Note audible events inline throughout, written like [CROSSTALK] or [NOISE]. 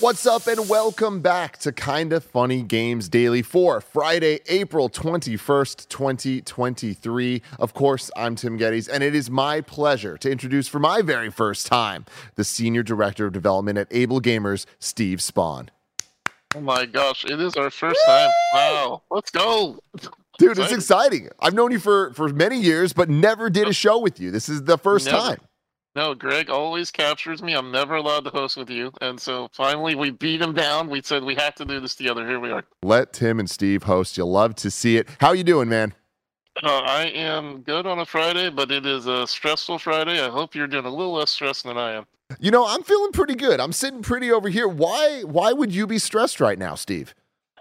What's up, and welcome back to Kinda Funny Games Daily for Friday, April 21st, 2023. Of course, I'm Tim Gettys, and it is my pleasure to introduce for my very first time the Senior Director of Development at Able Gamers, Steve Spohn. Oh my gosh, it is our first time. Wow, let's go. Dude, it's exciting. I've known you for, for many years, but never did a show with you. This is the first Never. time. No, Greg always captures me. I'm never allowed to host with you. And so finally we beat him down. We said we have to do this together. Here we are. Let Tim and Steve host. You'll love to see it. How you doing, man? Uh, I am good on a Friday, but it is a stressful Friday. I hope you're doing a little less stressed than I am. You know, I'm feeling pretty good. I'm sitting pretty over here. Why why would you be stressed right now, Steve?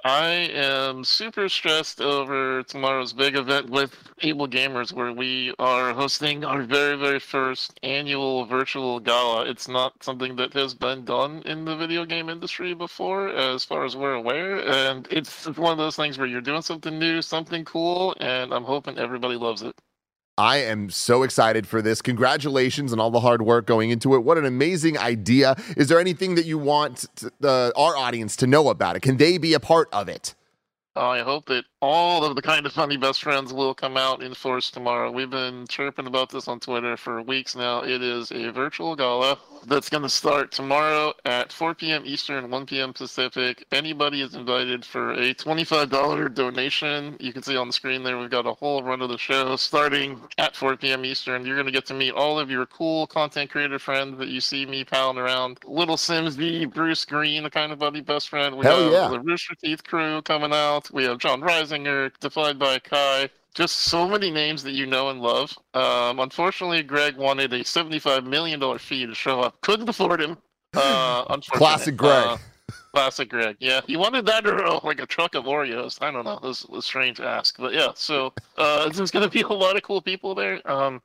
I am super stressed over tomorrow's big event with Able Gamers, where we are hosting our very, very first annual virtual gala. It's not something that has been done in the video game industry before, as far as we're aware. And it's one of those things where you're doing something new, something cool, and I'm hoping everybody loves it. I am so excited for this. Congratulations on all the hard work going into it. What an amazing idea. Is there anything that you want to, uh, our audience to know about it? Can they be a part of it? I hope that all of the kind of funny best friends will come out in force tomorrow. We've been chirping about this on Twitter for weeks now. It is a virtual gala that's going to start tomorrow at 4 p.m. Eastern, 1 p.m. Pacific. Anybody is invited for a $25 donation. You can see on the screen there, we've got a whole run of the show starting at 4 p.m. Eastern. You're going to get to meet all of your cool content creator friends that you see me palling around. Little Sims Simsy, Bruce Green, the kind of buddy best friend. We Hell have yeah. the Rooster Teeth crew coming out. We have John Reisinger, Defied by Kai. Just so many names that you know and love. Um, unfortunately, Greg wanted a $75 million fee to show up. Couldn't afford him. Uh. [LAUGHS] Classic Greg. Uh, classic Greg. Yeah, he wanted that or uh, like a truck of Oreos. I don't know. This was strange to ask, but yeah. So uh, [LAUGHS] there's gonna be a lot of cool people there. Um,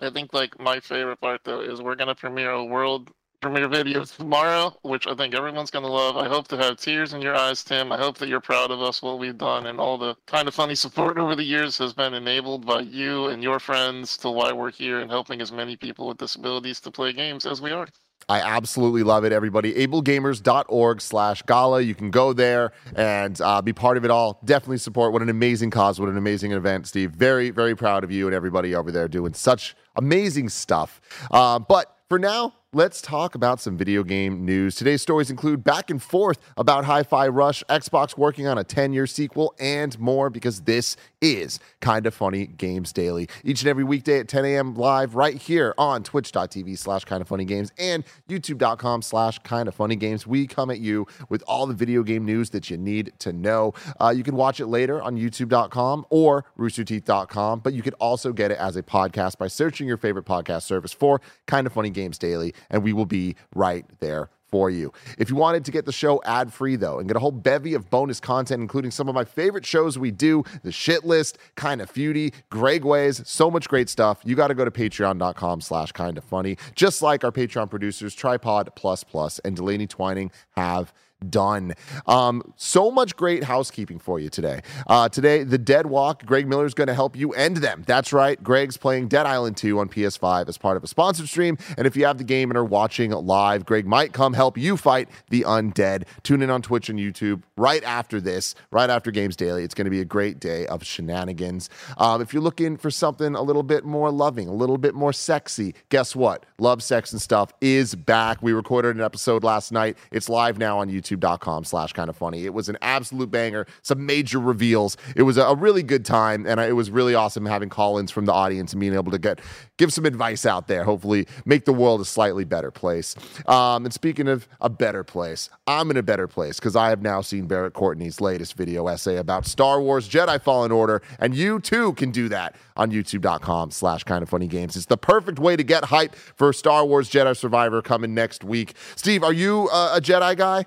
I think like my favorite part though is we're gonna premiere a world premiere video tomorrow, which I think everyone's gonna love. I hope to have tears in your eyes, Tim. I hope that you're proud of us, what we've done, and all the kind of funny support over the years has been enabled by you and your friends to why we're here and helping as many people with disabilities to play games as we are. I absolutely love it, everybody. ablegamers.org slash gala. You can go there and uh, be part of it all. Definitely support. What an amazing cause. What an amazing event, Steve. Very, very proud of you and everybody over there doing such amazing stuff. Uh, but for now, let's talk about some video game news. Today's stories include back and forth about Hi Fi Rush, Xbox working on a 10 year sequel, and more because this is Kinda Funny Games Daily. Each and every weekday at 10 a.m. live right here on twitch.tv slash Kinda Funny Games and youtube.com slash Kinda Funny Games. We come at you with all the video game news that you need to know. Uh, you can watch it later on youtube.com or roosterteeth.com, but you can also get it as a podcast by searching your favorite podcast service for Kinda Funny Games Daily, and we will be right there for you. If you wanted to get the show ad free though and get a whole bevy of bonus content, including some of my favorite shows we do, the shit list, kind of feudy, Greg Ways, so much great stuff. You got to go to patreon.com slash kind of funny, just like our Patreon producers, Tripod Plus Plus and Delaney Twining have done. Um, so much great housekeeping for you today. Uh, today, the Dead Walk, Greg Miller is going to help you end them. That's right. Greg's playing Dead Island 2 on PS5 as part of a sponsored stream. And if you have the game and are watching live, Greg might come help you fight the undead. Tune in on Twitch and YouTube right after this, right after Games Daily. It's going to be a great day of shenanigans. Um, if you're looking for something a little bit more loving, a little bit more sexy, guess what? Love, Sex, and Stuff is back. We recorded an episode last night. It's live now on YouTube youtube.com slash kind of funny. It was an absolute banger, some major reveals. It was a, really good time, and it was really awesome having call-ins from the audience and being able to get give some advice out there. Hopefully, make the world a slightly better place. Um, and speaking of a better place, I'm in a better place because I have now seen Barrett Courtney's latest video essay about Star Wars Jedi Fallen Order, and you too can do that on youtube.com slash kind of funny games. It's the perfect way to get hype for Star Wars Jedi Survivor coming next week. Steve, are you uh, a Jedi guy?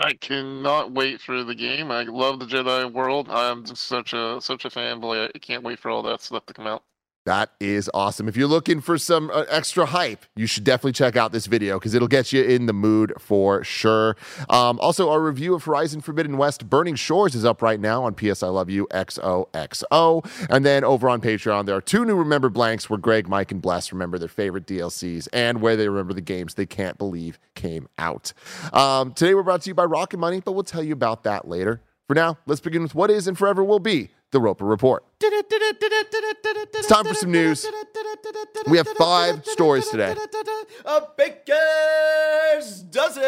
I cannot wait for the game. I love the Jedi world. I'm just such a such a fanboy. I can't wait for all that stuff to come out. That is awesome. If you're looking for some uh, extra hype, you should definitely check out this video because it'll get you in the mood for sure. Um, also, our review of Horizon Forbidden West Burning Shores is up right now on PS I Love You XOXO. And then over on Patreon, there are two new Remember Blanks where Greg, Mike, and Bless remember their favorite DLCs and where they remember the games they can't believe came out. Um, today, we're brought to you by Rocket Money, but we'll tell you about that later. For now, let's begin with what is and forever will be the Roper Report. It's time for some news. We have five stories today. A baker's dozen.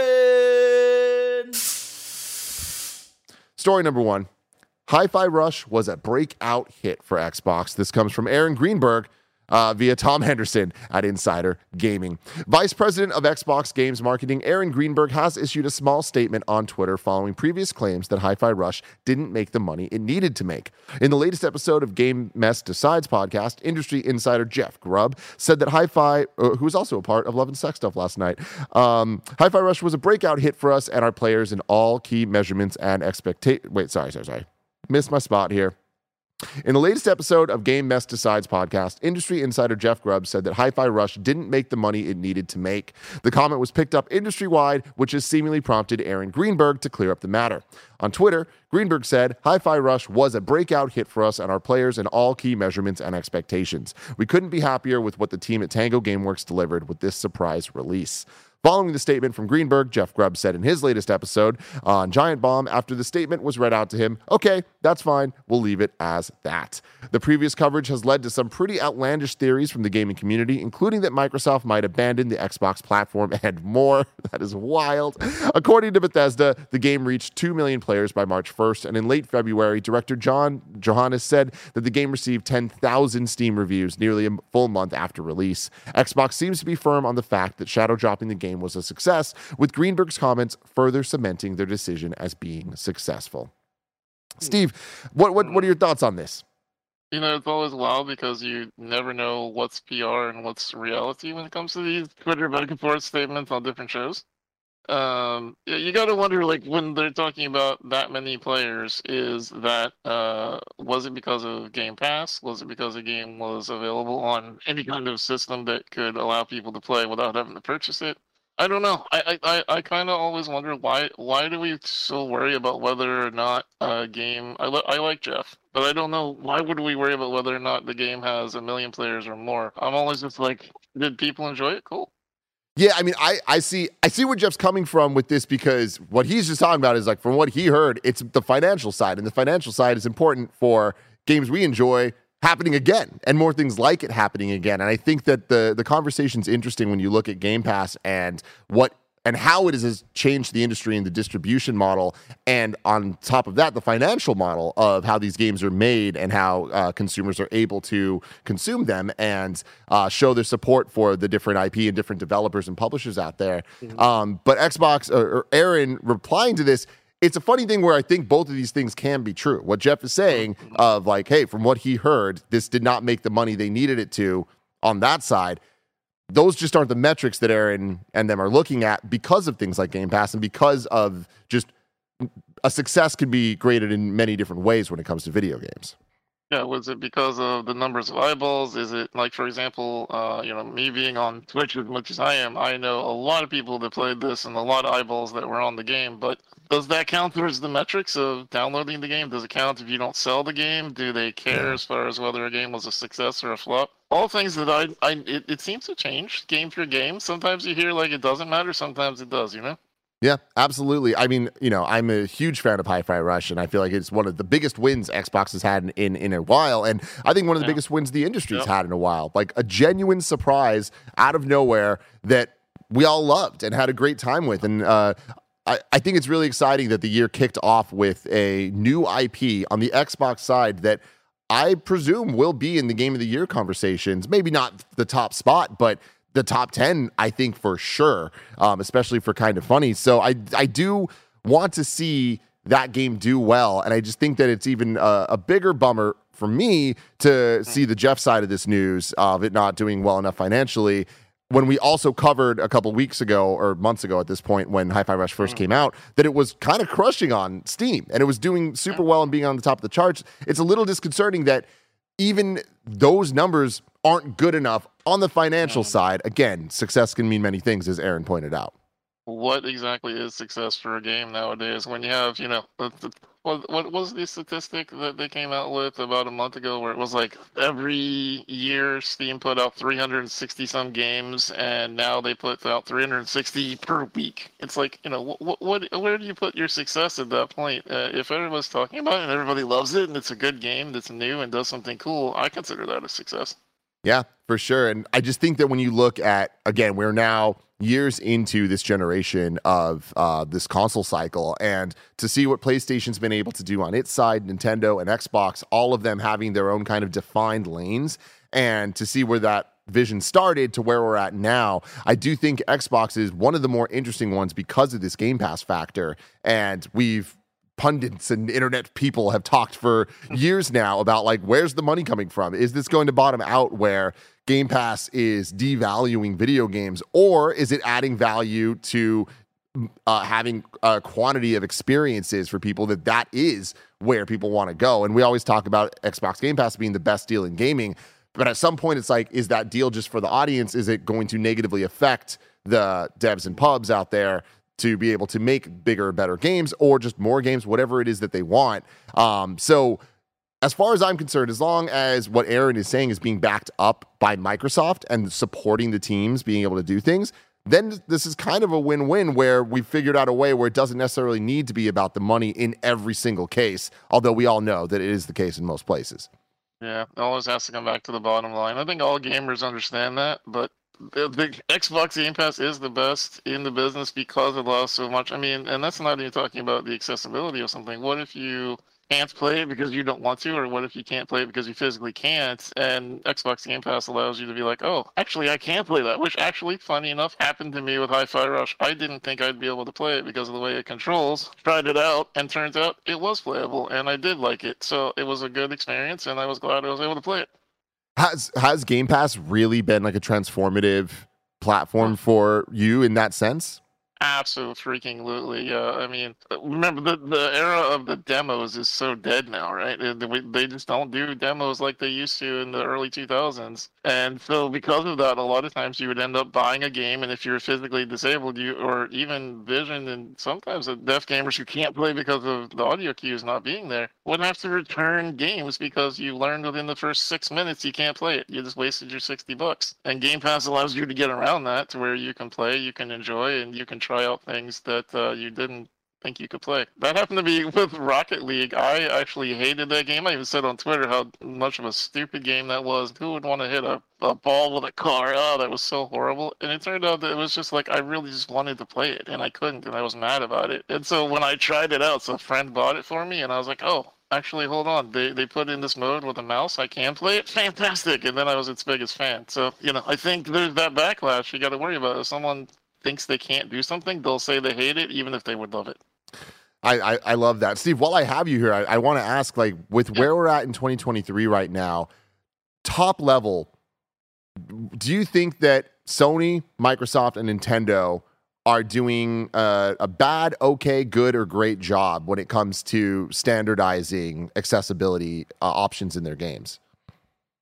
Story number one Hi Fi Rush was a breakout hit for Xbox. This comes from Aaron Greenberg uh, via Tom Henderson at Insider Gaming. Vice President of Xbox Games Marketing Aaron Greenberg has issued a small statement on Twitter following previous claims that Hi Fi Rush didn't make the money it needed to make. In the latest episode of Game Mess Decides podcast, industry insider Jeff Grubb said that Hi Fi, uh, who was also a part of Love and Sex Stuff last night, um, Hi Fi Rush was a breakout hit for us and our players in all key measurements and expectations. Wait, sorry, sorry, sorry. Missed my spot here. In the latest episode of Game Mess Decides podcast, industry insider Jeff Grubb said that Hi Fi Rush didn't make the money it needed to make. The comment was picked up industry wide, which has seemingly prompted Aaron Greenberg to clear up the matter. On Twitter, Greenberg said, Hi Fi Rush was a breakout hit for us and our players in all key measurements and expectations. We couldn't be happier with what the team at Tango Gameworks delivered with this surprise release. Following the statement from Greenberg, Jeff Grubb said in his latest episode on Giant Bomb after the statement was read out to him, okay, that's fine, we'll leave it as that. The previous coverage has led to some pretty outlandish theories from the gaming community, including that Microsoft might abandon the Xbox platform and more. [LAUGHS] That is wild. According to Bethesda, the game reached 2 million players by March 1st, and in late February, director John Johanas said that the game received 10,000 Steam reviews nearly a full month after release. Xbox seems to be firm on the fact that shadow dropping the game was a success, with Greenberg's comments further cementing their decision as being successful. Steve, what, what, what are your thoughts on this? You know, it's always wild because you never know what's PR and what's reality when it comes to these Twitter back and forth statements on different shows. Um, y- you got to wonder, like, when they're talking about that many players, is that uh, was it because of Game Pass? Was it because the game was available on any kind of system that could allow people to play without having to purchase it? I don't know. I I, I, kind of always wonder why why do we still worry about whether or not a game? I li- I like Jeff, but I don't know why would we worry about whether or not the game has a million players or more. I'm always just like, did people enjoy it? Cool. Yeah, I mean, I, I see I see where Jeff's coming from with this because what he's just talking about is like from what he heard, it's the financial side, and the financial side is important for games we enjoy happening again and more things like it happening again. And I think that the the conversation's interesting when you look at Game Pass and what and how it has changed the industry and the distribution model, and on top of that, the financial model of how these games are made and how uh, consumers are able to consume them and uh, show their support for the different IP and different developers and publishers out there. Um, but Xbox or, or Aaron replying to this, it's a funny thing where I think both of these things can be true. What Jeff is saying mm-hmm. of like, hey, from what he heard, this did not make the money they needed it to on that side. Those just aren't the metrics that Aaron and them are looking at because of things like Game Pass and because of just a success can be graded in many different ways when it comes to video games. Yeah, was it because of the numbers of eyeballs? Is it like, for example, uh, you know, me being on Twitch as much as I am, I know a lot of people that played this and a lot of eyeballs that were on the game. But does that count towards the metrics of downloading the game? Does it count if you don't sell the game? Do they care as far as whether a game was a success or a flop? All things that I, I it, it seems to change game for game. Sometimes you hear like it doesn't matter. Sometimes it does. You know. Yeah, absolutely. I mean, you know, I'm a huge fan of Hi-Fi Rush, and I feel like it's one of the biggest wins Xbox has had in in, in a while, and I think one of the Yeah. biggest wins the industry's Yep. had in a while. Like a genuine surprise out of nowhere that we all loved and had a great time with, and uh, I, I think it's really exciting that the year kicked off with a new IP on the Xbox side that I presume will be in the game of the year conversations. Maybe not the top spot, but the top 10, I think for sure, um, especially for kind of funny. So I, I do want to see that game do well. And I just think that it's even a, a bigger bummer for me to see the Jeff side of this news of it not doing well enough financially when we also covered a couple weeks ago or months ago at this point when Hi-Fi Rush first came out that it was kind of crushing on Steam and it was doing super well and being on the top of the charts. It's a little disconcerting that even those numbers aren't good enough on the financial mm. side. Again, success can mean many things, as Aaron pointed out. What exactly is success for a game nowadays? When you have, you know, what, what was the statistic that they came out with about a month ago where it was like every year Steam put out 360 some games and now they put out 360 per week. It's like, you know, what, what where do you put your success at that point? Uh, if everyone's talking about it and everybody loves it and it's a good game that's new and does something cool, I consider that a success. Yeah, for sure. And I just think that when you look at, again, we're now years into this generation of uh, this console cycle, and to see what PlayStation's been able to do on its side, Nintendo and Xbox, all of them having their own kind of defined lanes, and to see where that vision started to where we're at now, I do think Xbox is one of the more interesting ones because of this Game Pass factor. And we've pundits and internet people have talked for years now about like where's the money coming from? Is this going to bottom out where game pass is devaluing video games or is it adding value to uh, having a quantity of experiences for people that that is where people want to go? And we always talk about xbox game pass being the best deal in gaming but at some point it's like is that deal just for the audience? Is it going to negatively affect the devs and pubs out there to be able to make bigger, better games or just more games, whatever it is that they want. Um, so, as far as I'm concerned, as long as what Aaron is saying is being backed up by Microsoft and supporting the teams being able to do things, then this is kind of a win win where we figured out a way where it doesn't necessarily need to be about the money in every single case, although we all know that it is the case in most places. Yeah, it always has to come back to the bottom line. I think all gamers understand that, but the, Xbox Game Pass is the best in the business because it allows so much. I mean, and that's not even talking about the accessibility or something. What if you can't play it because you don't want to, or what if you can't play it because you physically can't? And Xbox Game Pass allows you to be like, oh, actually, I can play that, which actually, funny enough, happened to me with Hi-Fi Rush. I didn't think I'd be able to play it because of the way it controls. Tried it out, and turns out it was playable, and I did like it. So it was a good experience, and I was glad I was able to play it. Has has Game Pass really been like a transformative platform for you in that sense? Absolutely freaking lutely. Yeah, I mean, uh, remember the the era of the demos is so dead now, right? They just don't do demos like they used to in the early 2000s, and so because of that, a lot of times you would end up buying a game, and if you're physically disabled, you or even vision, and sometimes the deaf gamers who can't play because of the audio cues not being there, would have to return games because you learned within the first six minutes you can't play it. You just wasted your 60 bucks. And Game Pass allows you to get around that to where you can play, you can enjoy, and you can try out things that uh, you didn't think you could play. That happened to be [LAUGHS] with Rocket League. I actually hated that game. I even said on Twitter how much of a stupid game that was. Who would want to hit a, a ball with a car? Oh, that was so horrible. And it turned out that it was just like I really just wanted to play it and I couldn't and I was mad about it. And so when I tried it out, so a friend bought it for me and I was like, oh, actually hold on they they put in this mode with a mouse i can play it fantastic and then i was its biggest fan so you know i think there's that backlash you got to worry about if someone thinks they can't do something, they'll say they hate it, even if they would love it. I, I, I love that. Steve, while I have you here, I, I want to ask like, with yeah. where we're at in 2023 right now, top level, do you think that Sony, Microsoft, and Nintendo are doing a, a bad, okay, good, or great job when it comes to standardizing accessibility uh, options in their games?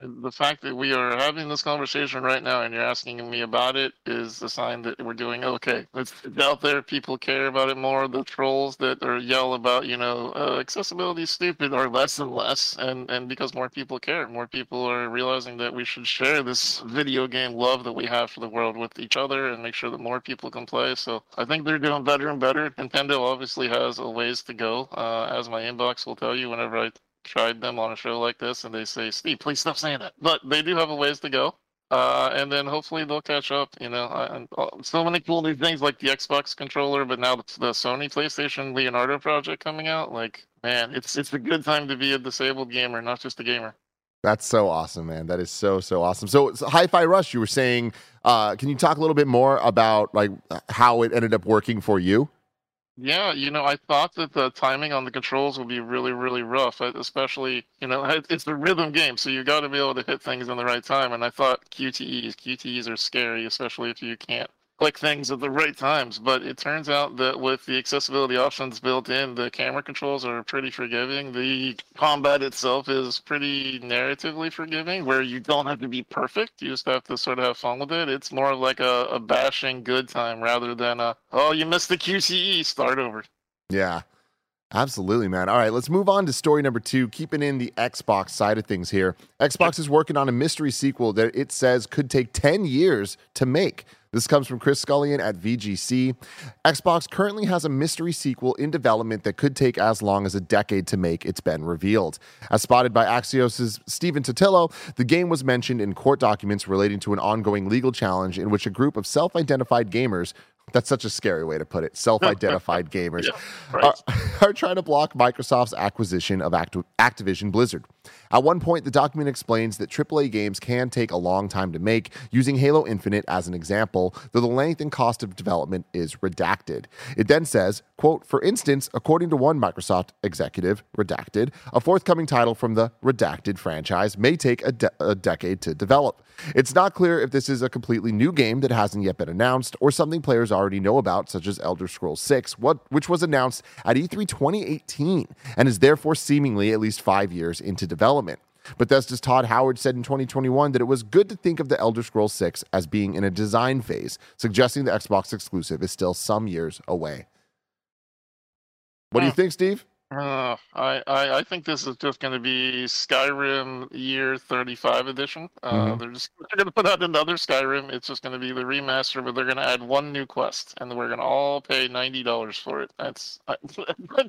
The fact that we are having this conversation right now and you're asking me about it is a sign that we're doing okay. It's, out there. People care about it more. The trolls that are yell about, you know, uh, accessibility is stupid are less and less. And, and because more people care, more people are realizing that we should share this video game love that we have for the world with each other and make sure that more people can play. So I think they're doing better and better. Nintendo obviously has a ways to go, uh, as my inbox will tell you whenever I tried them on a show like this and they say, Steve, please stop saying that. But they do have a ways to go. Uh, and then hopefully they'll catch up. You know, and uh, so many cool new things like the Xbox controller, but now the, the Sony PlayStation Leonardo project coming out. Like, man, it's it's a good time to be a disabled gamer, not just a gamer. That's so awesome, man. That is so so awesome. So, so Hi-Fi Rush, you were saying, uh, can you talk a little bit more about like how it ended up working for you? Yeah, you know, I thought that the timing on the controls would be really, really rough, especially, you know, [LAUGHS] it's the rhythm game, so you got to be able to hit things in the right time. And I thought QTEs, QTEs are scary, especially if you can't click things at the right times. But it turns out that with the accessibility options built in, the camera controls are pretty forgiving. The combat itself is pretty narratively forgiving, where you don't have to be perfect. You just have to sort of have fun with it. It's more like a, a bashing good time rather than a, oh, you missed the QTE, start over. Yeah. Absolutely, man. All right, let's move on to story number two. Keeping in the Xbox side of things here. Xbox is working on a mystery sequel that it says could take 10 years to make. This comes from Chris Scullion at VGC. Xbox currently has a mystery sequel in development that could take as long as a decade to make, it's been revealed. As spotted by Axios' Stephen Totilo, the game was mentioned in court documents relating to an ongoing legal challenge in which a group of self identified gamers that's such a scary way to put it. Self identified [LAUGHS] gamers yeah, right. are, [LAUGHS] are, trying to block Microsoft's acquisition of Activ- Activision Blizzard. At one point, the document explains that AAA games can take a long time to make, using Halo Infinite as an example, though the length and cost of development is redacted. It then says, quote, for instance, according to one Microsoft executive, redacted, a forthcoming title from the redacted franchise may take a, de- a decade to develop. It's not clear if this is a completely new game that hasn't yet been announced or something players already know about, such as Elder Scrolls 6, what, which was announced at E3 2018 and is therefore seemingly at least five years into development. Bethesda's Todd Howard said in 2021 that it was good to think of the Elder Scrolls 6 as being in a design phase, suggesting the Xbox exclusive is still some years away. What do you think, Steve? Uh, I, I, I think this is just going to be Skyrim Year 35 edition. Uh, mm-hmm. They're just they're going to put out another Skyrim. It's just going to be the remaster, but they're going to add one new quest, and we're going to all pay ninety dollars for it. That's [LAUGHS] at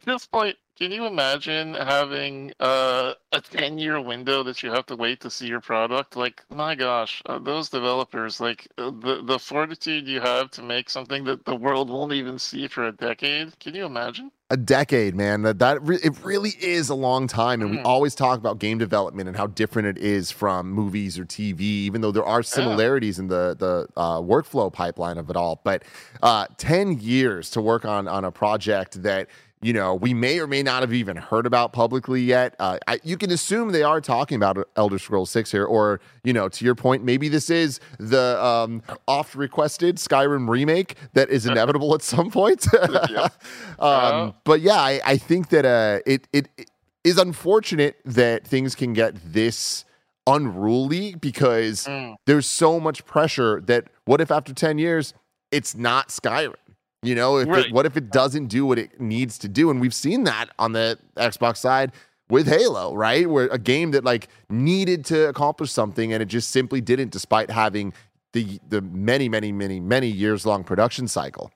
this point. Can you imagine having uh, a 10 year window that you have to wait to see your product? Like, my gosh, uh, those developers, like uh, the, the fortitude you have to make something that the world won't even see for a decade. Can you imagine? a decade, man. That that re- it really is a long time, and mm. we always talk about game development and how different it is from movies or TV. Even though there are similarities yeah. in the the uh, workflow pipeline of it all, but uh, ten years to work on on a project that you know, we may or may not have even heard about publicly yet. Uh, I, you can assume they are talking about Elder Scrolls 6 here, or, you know, to your point, maybe this is the um, oft requested Skyrim remake that is [LAUGHS] inevitable at some point. [LAUGHS] um, but yeah, I, I think that uh, it, it, it is unfortunate that things can get this unruly because mm. there's so much pressure that what if after 10 years it's not Skyrim? You know, if right. it, what if it doesn't do what it needs to do? And we've seen that on the Xbox side with Halo, right? Where a game that like needed to accomplish something and it just simply didn't, despite having the the many, many, many, many years long production cycle.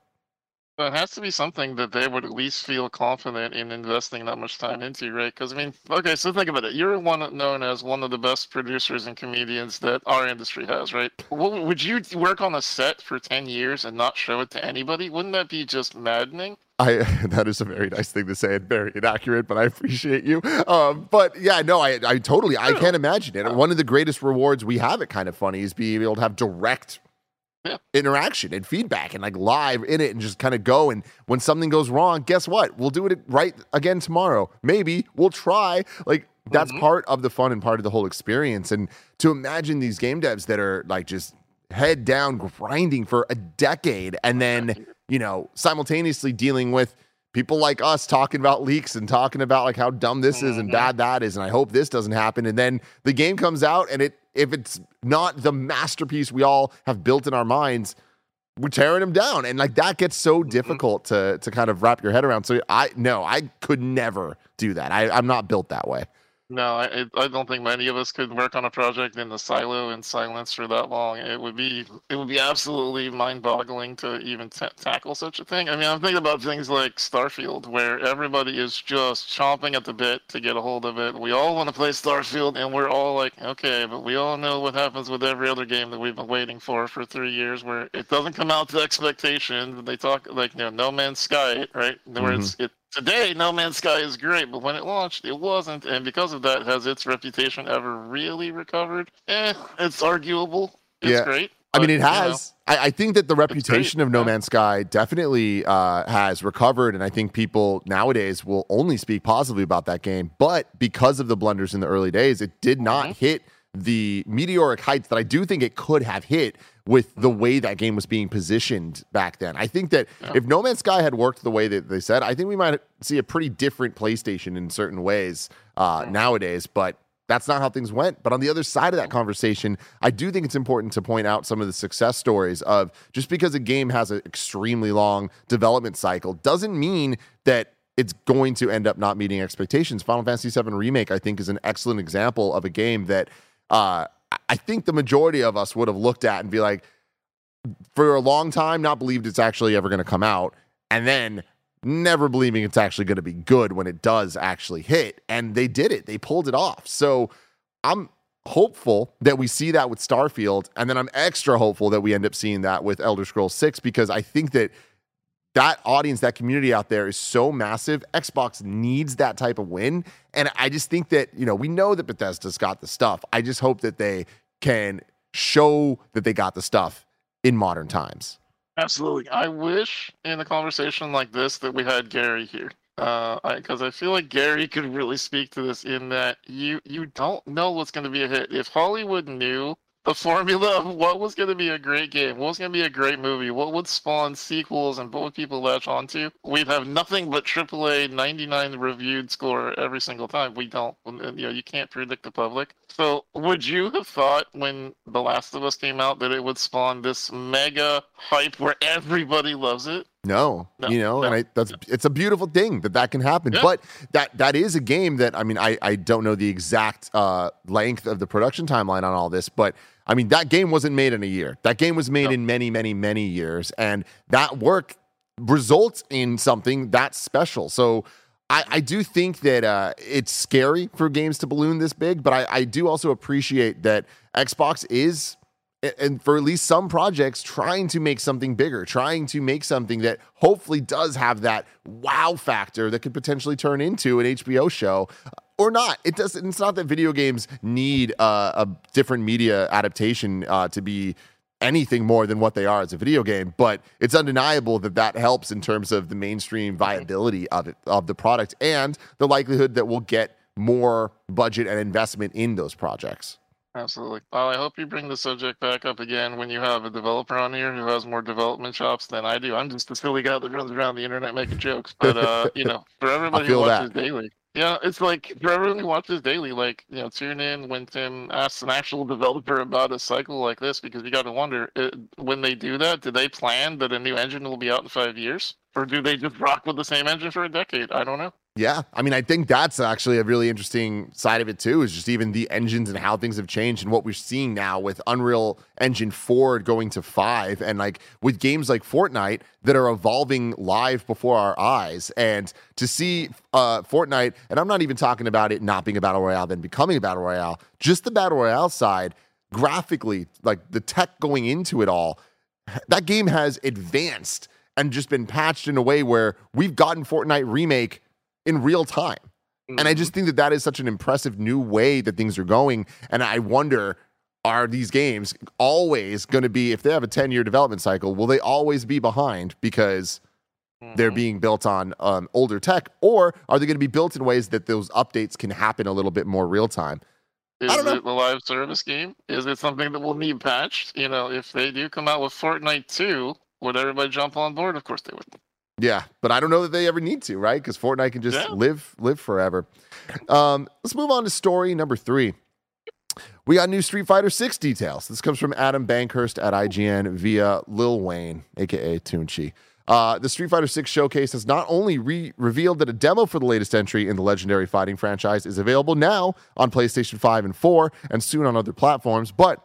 It has to be something that they would at least feel confident in investing that much time into, right? Because I mean, okay, so think about it. You're one known as one of the best producers and comedians that our industry has, right? would you work on a set for ten years and not show it to anybody? Wouldn't that be just maddening? I [LAUGHS] that is a very nice thing to say and very inaccurate, but I appreciate you. Um, but yeah, no, I I totally I can't imagine it. One of the greatest rewards we have at kind of funny is being able to have direct yeah. interaction and feedback and like live in it and just kind of go. And when something goes wrong, guess what? We'll do it right again tomorrow. Maybe we'll try. Like that's mm-hmm. part of the fun and part of the whole experience. And to imagine these game devs that are like just head down grinding for a decade and then, you know, simultaneously dealing with people like us talking about leaks and talking about like how dumb this is and mm-hmm. bad that is and I hope this doesn't happen and then the game comes out and it if it's not the masterpiece we all have built in our minds, we're tearing them down. And like that gets so mm-hmm. difficult to to kind of wrap your head around. So I no, I could never do that. I, I'm not built that way. No, I, I don't think many of us could work on a project in the silo in silence for that long. It would be it would be absolutely mind-boggling to even t- tackle such a thing. I mean, I'm thinking about things like Starfield, where everybody is just chomping at the bit to get a hold of it. We all want to play Starfield, and we're all like, okay, but we all know what happens with every other game that we've been waiting for for three years, where it doesn't come out to expectations. They talk like you know, No Man's Sky, right? Where mm-hmm. it's it today no man's sky is great but when it launched it wasn't and because of that has its reputation ever really recovered eh it's arguable it's Yeah. great I mean, it you know, has. I, I think that the reputation of No. Man's Sky definitely uh, has recovered, and I think people nowadays will only speak positively about that game. But because of the blunders in the early days, it did not Mhm. hit the meteoric heights that I do think it could have hit with the way that game was being positioned back then. I think that Yeah. if No Man's Sky had worked the way that they said, I think we might see a pretty different PlayStation in certain ways uh, nowadays. But that's not how things went. But on the other side of that conversation, I do think it's important to point out some of the success stories of just because a game has an extremely long development cycle doesn't mean that it's going to end up not meeting expectations. Final Fantasy VII Remake, I think, is an excellent example of a game that uh, I- think the majority of us would have looked at and be like, for a long time, not believed it's actually ever going to come out. And then never believing it's actually going to be good when it does actually hit. And they did it, they pulled it off. So I'm hopeful that we see that with Starfield. And then I'm extra hopeful that we end up seeing that with Elder Scrolls 6 because I think that that audience, that community out there is so massive. Xbox needs that type of win. And I just think that, you know, we know that Bethesda's got the stuff. I just hope that they can show that they got the stuff in modern times. absolutely i wish in a conversation like this that we had gary here uh because I, feel like gary could really speak to this in that you you don't know what's going to be a hit if hollywood knew the formula of what was going to be a great game, what was going to be a great movie, what would spawn sequels, and what would people latch onto, we'd have nothing but AAA 99 reviewed score every single time. We don't. You know, you can't predict the public. So, would you have thought when The Last of Us came out that it would spawn this mega hype where everybody loves it? No, No, you know, no, and I, that's it's a beautiful thing that that can happen. Yeah. But that that is a game that I mean, I I don't know the exact uh, length of the production timeline on all this, but I mean that game wasn't made in a year. That game was made No. in many, many, many years, and that work results in something that's special. So. I, I do think that uh, it's scary for games to balloon this big, but I, I do also appreciate that Xbox is and for at least some projects trying to make something bigger trying to make something that hopefully does have that wow factor that could potentially turn into an hbo show or not. It doesn't it's not that video games need uh, a different media adaptation uh, to be anything more than what they are as a video game but it's undeniable that that helps in terms of the mainstream viability of it of the product and the likelihood that we'll get more budget and investment in those projects Absolutely. Well, I hope you bring the subject back up again when you have a developer on here who has more development chops than I do. I'm just a silly guy that runs around the internet making jokes. But uh, you know, [LAUGHS] for everybody who feel that. watches daily, yeah, it's like for everyone who watches daily, like you know, tune in when Tim asks an actual developer about a cycle like this because you got to wonder uh when they do that, do they plan that a new engine will be out in five years, or do they just rock with the same engine for a decade? I don't know. Yeah, I mean, I think that's actually a really interesting side of it too. Is just even the engines and how things have changed and what we're seeing now with Unreal Engine four going to five, and like with games like Fortnite that are evolving live before our eyes. And to see uh, Fortnite, and I'm not even talking about it not being a battle royale, then becoming a battle royale, just the battle royale side, graphically, like the tech going into it all, that game has advanced and just been patched in a way where we've gotten Fortnite remake in real time. And I just think that that is such an impressive new way that things are going. And I wonder, are these games always going to be, if they have a 10 year development cycle, will they always be behind because they're Mhm. being built on um, older tech? Or are they going to be built in ways that those updates can happen a little bit more real time? Is I don't know. it the live service game? Is it something that will need patched? You know, if they do come out with Fortnite 2, would everybody jump on board? Of course they would. Yeah, but I don't know that they ever need to, right? Because Fortnite can just Yeah. live live forever. Um, let's move on to story number three. We got new Street Fighter Six details. This comes from Adam Bankhurst at IGN via Lil Wayne, aka Tunchi. Uh, the Street Fighter 6 showcase has not only re- revealed that a demo for the latest entry in the legendary fighting franchise is available now on PlayStation 5 and 4 and soon on other platforms, but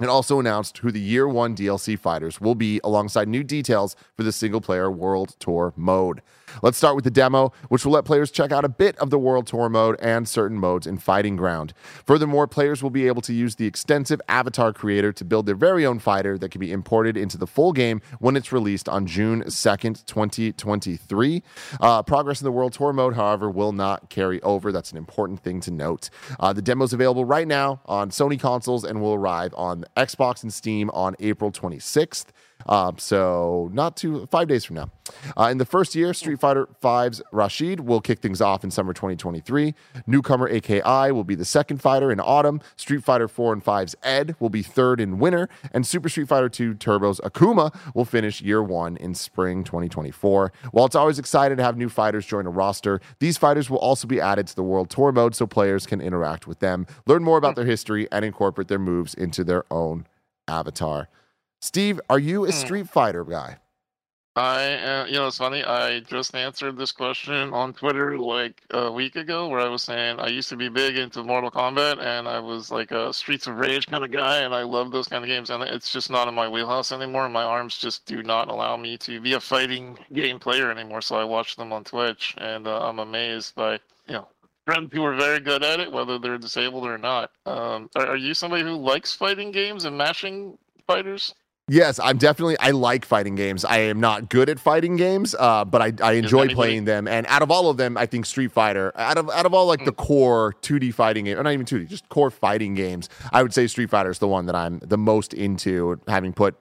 it also announced who the year one DLC fighters will be alongside new details for the single player World Tour mode. Let's start with the demo, which will let players check out a bit of the World Tour mode and certain modes in Fighting Ground. Furthermore, players will be able to use the extensive avatar creator to build their very own fighter that can be imported into the full game when it's released on June 2nd, 2023. Uh, progress in the World Tour mode, however, will not carry over. That's an important thing to note. Uh, the demo is available right now on Sony consoles and will arrive on Xbox and Steam on April 26th. Uh, so not too five days from now. Uh, in the first year, Street Fighter V's Rashid will kick things off in summer 2023. Newcomer AKI will be the second fighter in autumn. Street Fighter 4 and 5's Ed will be third in winter, and Super Street Fighter 2 Turbo's Akuma will finish year one in spring 2024. While it's always exciting to have new fighters join a roster, these fighters will also be added to the World Tour mode so players can interact with them, learn more about their history, and incorporate their moves into their own avatar. Steve, are you a Hmm. Street Fighter guy? I, uh, you know, it's funny. I just answered this question on Twitter like a week ago, where I was saying I used to be big into Mortal Kombat, and I was like a Streets of Rage kind of guy, and I love those kind of games. And it's just not in my wheelhouse anymore. My arms just do not allow me to be a fighting game player anymore. So I watch them on Twitch, and uh, I'm amazed by, you know, friends who are very good at it, whether they're disabled or not. Um, are, are you somebody who likes fighting games and mashing fighters? Yes, I'm definitely. I like fighting games. I am not good at fighting games, uh, but I, I enjoy anybody- playing them. And out of all of them, I think Street Fighter, out of out of all like the core 2D fighting game, or not even 2D, just core fighting games, I would say Street Fighter is the one that I'm the most into, having put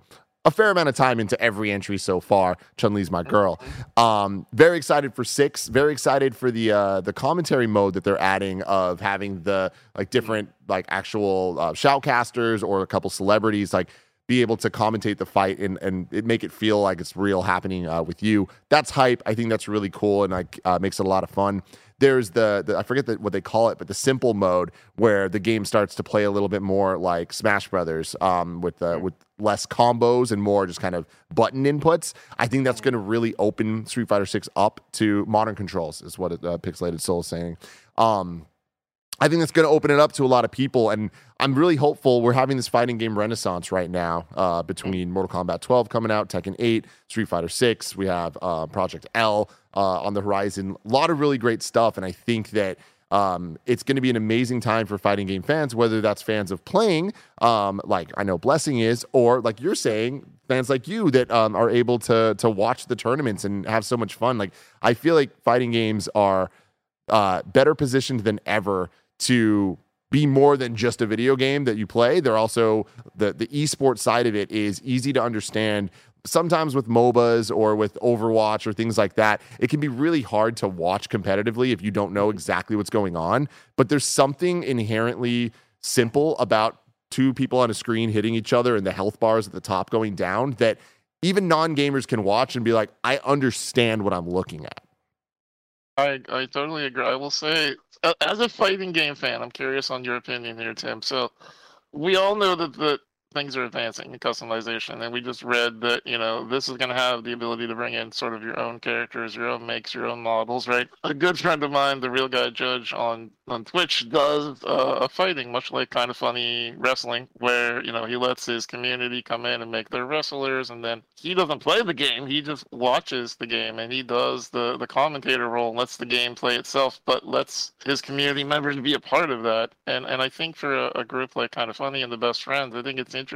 a fair amount of time into every entry so far. Chun Li's my girl. Um, very excited for six. Very excited for the uh, the commentary mode that they're adding of having the like different like actual uh, shoutcasters or a couple celebrities like be able to commentate the fight and and it make it feel like it's real happening uh, with you. That's hype. I think that's really cool and like uh, makes it a lot of fun. There's the, the I forget the, what they call it, but the simple mode where the game starts to play a little bit more like Smash Brothers, um, with the with less combos and more just kind of button inputs. I think that's going to really open Street Fighter Six up to modern controls, is what it, uh, Pixelated Soul is saying. Um, I think that's going to open it up to a lot of people, and I'm really hopeful. We're having this fighting game renaissance right now uh, between Mortal Kombat 12 coming out, Tekken 8, Street Fighter 6. We have uh, Project L uh, on the horizon. A lot of really great stuff, and I think that um, it's going to be an amazing time for fighting game fans, whether that's fans of playing, um, like I know Blessing is, or like you're saying, fans like you that um, are able to to watch the tournaments and have so much fun. Like I feel like fighting games are uh, better positioned than ever to be more than just a video game that you play. They're also the the esports side of it is easy to understand. Sometimes with MOBAs or with Overwatch or things like that, it can be really hard to watch competitively if you don't know exactly what's going on. But there's something inherently simple about two people on a screen hitting each other and the health bars at the top going down that even non gamers can watch and be like, I understand what I'm looking at. I I totally agree. I will say, as a fighting game fan, I'm curious on your opinion here, Tim. So, we all know that the things are advancing in customization, and we just read that you know this is going to have the ability to bring in sort of your own characters, your own makes, your own models, right? A good friend of mine, the real guy Judge on on Twitch, does uh, a fighting much like kind of funny wrestling, where you know he lets his community come in and make their wrestlers, and then he doesn't play the game; he just watches the game, and he does the the commentator role, and lets the game play itself, but lets his community members be a part of that. And and I think for a, a group like Kind of Funny and the Best Friends, I think it's interesting.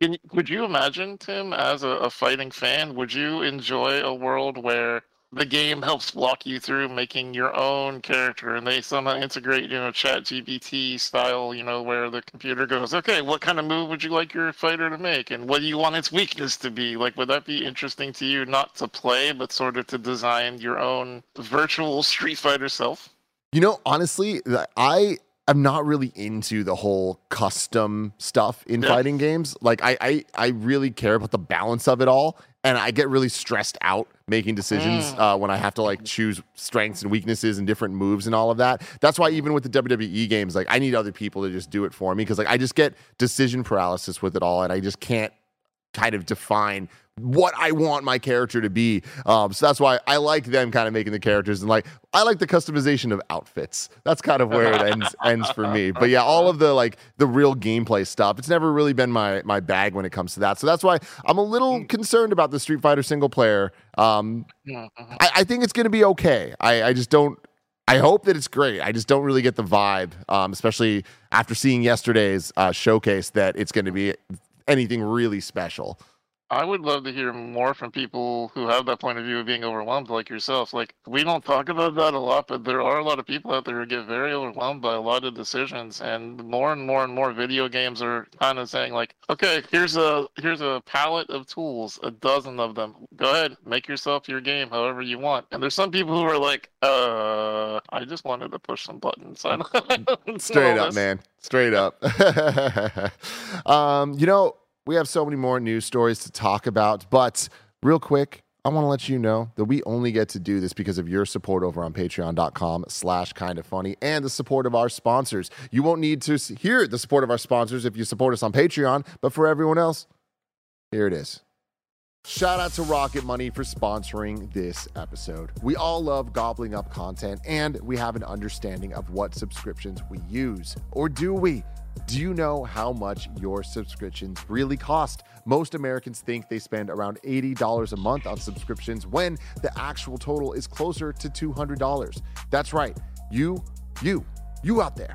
Can, you- would you imagine, Tim, as a, a fighting fan, would you enjoy a world where the game helps walk you through making your own character and they somehow integrate, you know, chat GPT style, you know, where the computer goes, okay, what kind of move would you like your fighter to make? And what do you want its weakness to be? Like, would that be interesting to you, not to play, but sort of to design your own virtual Street Fighter self? You know, honestly, I am not really into the whole custom stuff in Yeah. fighting games. Like, I, I, I really care about the balance of it all, and I get really stressed out making decisions Mm. uh, when I have to like choose strengths and weaknesses and different moves and all of that. That's why even with the WWE games, like I need other people to just do it for me because like I just get decision paralysis with it all, and I just can't kind of define what I want my character to be. Um, so that's why I like them kind of making the characters and like I like the customization of outfits. That's kind of where it ends [LAUGHS] ends for me. But yeah, all of the like the real gameplay stuff, it's never really been my my bag when it comes to that. So that's why I'm a little concerned about the Street Fighter single player. Um, I, I think it's going to be okay. I, I just don't. I hope that it's great. I just don't really get the vibe, um, especially after seeing yesterday's uh, showcase, that it's going to be anything really special. I would love to hear more from people who have that point of view of being overwhelmed, like yourself. Like we don't talk about that a lot, but there are a lot of people out there who get very overwhelmed by a lot of decisions, and more and more and more video games are kind of saying like, okay, here's a here's a palette of tools, a dozen of them. Go ahead, make yourself your game however you want. And there's some people who are like, uh, I just wanted to push some buttons. [LAUGHS] Straight up, man. Straight up. [LAUGHS] um, you know we have so many more news stories to talk about, but real quick, I want to let you know that we only get to do this because of your support over on patreon.com slash kind of funny and the support of our sponsors. You won't need to hear the support of our sponsors if you support us on Patreon, but for everyone else, here it is. Shout out to Rocket Money for sponsoring this episode. We all love gobbling up content and we have an understanding of what subscriptions we use. Or do we? Do you know how much your subscriptions really cost? Most Americans think they spend around $80 a month on subscriptions when the actual total is closer to $200. That's right. You, you, you out there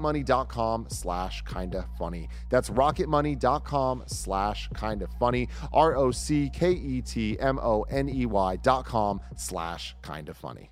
rocketmoney.com slash kinda funny. That's rocketmoney.com slash kinda funny. R O C K E T M O N E Y dot com slash kinda funny.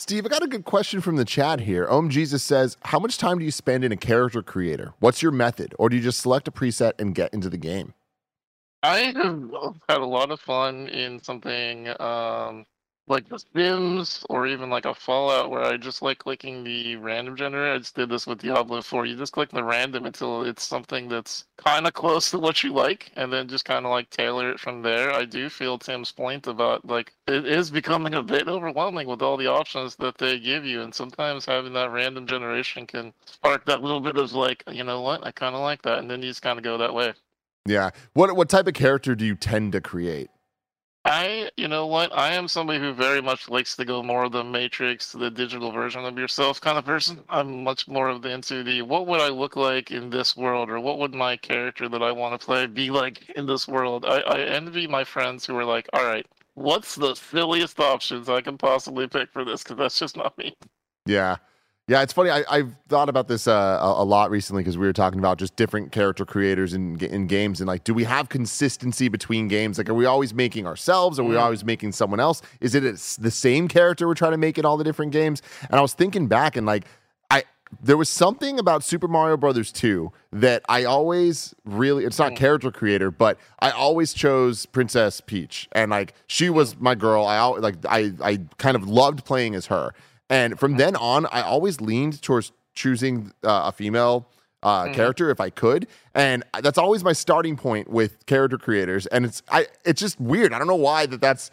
Steve, I got a good question from the chat here. Om Jesus says, How much time do you spend in a character creator? What's your method? Or do you just select a preset and get into the game? I [LAUGHS] have had a lot of fun in something um, like The Sims or even like a Fallout where I just like clicking the random generator. I just did this with Diablo 4. You just click the random until it's something that's kind of close to what you like and then just kind of like tailor it from there. I do feel Tim's point about like it is becoming a bit overwhelming with all the options that they give you. And sometimes having that random generation can spark that little bit of like, you know what, I kind of like that. And then you just kind of go that way. Yeah. What, what type of character do you tend to create? I, you know what? I am somebody who very much likes to go more of the Matrix, the digital version of yourself kind of person. I'm much more of the into the what would I look like in this world, or what would my character that I want to play be like in this world. I, I envy my friends who are like, all right, what's the silliest options I can possibly pick for this? Because that's just not me. Yeah. Yeah, it's funny. I, I've thought about this uh, a, a lot recently because we were talking about just different character creators in in games and like, do we have consistency between games? Like, are we always making ourselves? Are we Mm. always making someone else? Is it it's the same character we're trying to make in all the different games? And I was thinking back and like, I there was something about Super Mario Brothers 2 that I always really it's not character creator, but I always chose Princess Peach and like she was my girl. I always, like I I kind of loved playing as her. And from then on, I always leaned towards choosing uh, a female uh, character if I could, and that's always my starting point with character creators. And it's I it's just weird. I don't know why that that's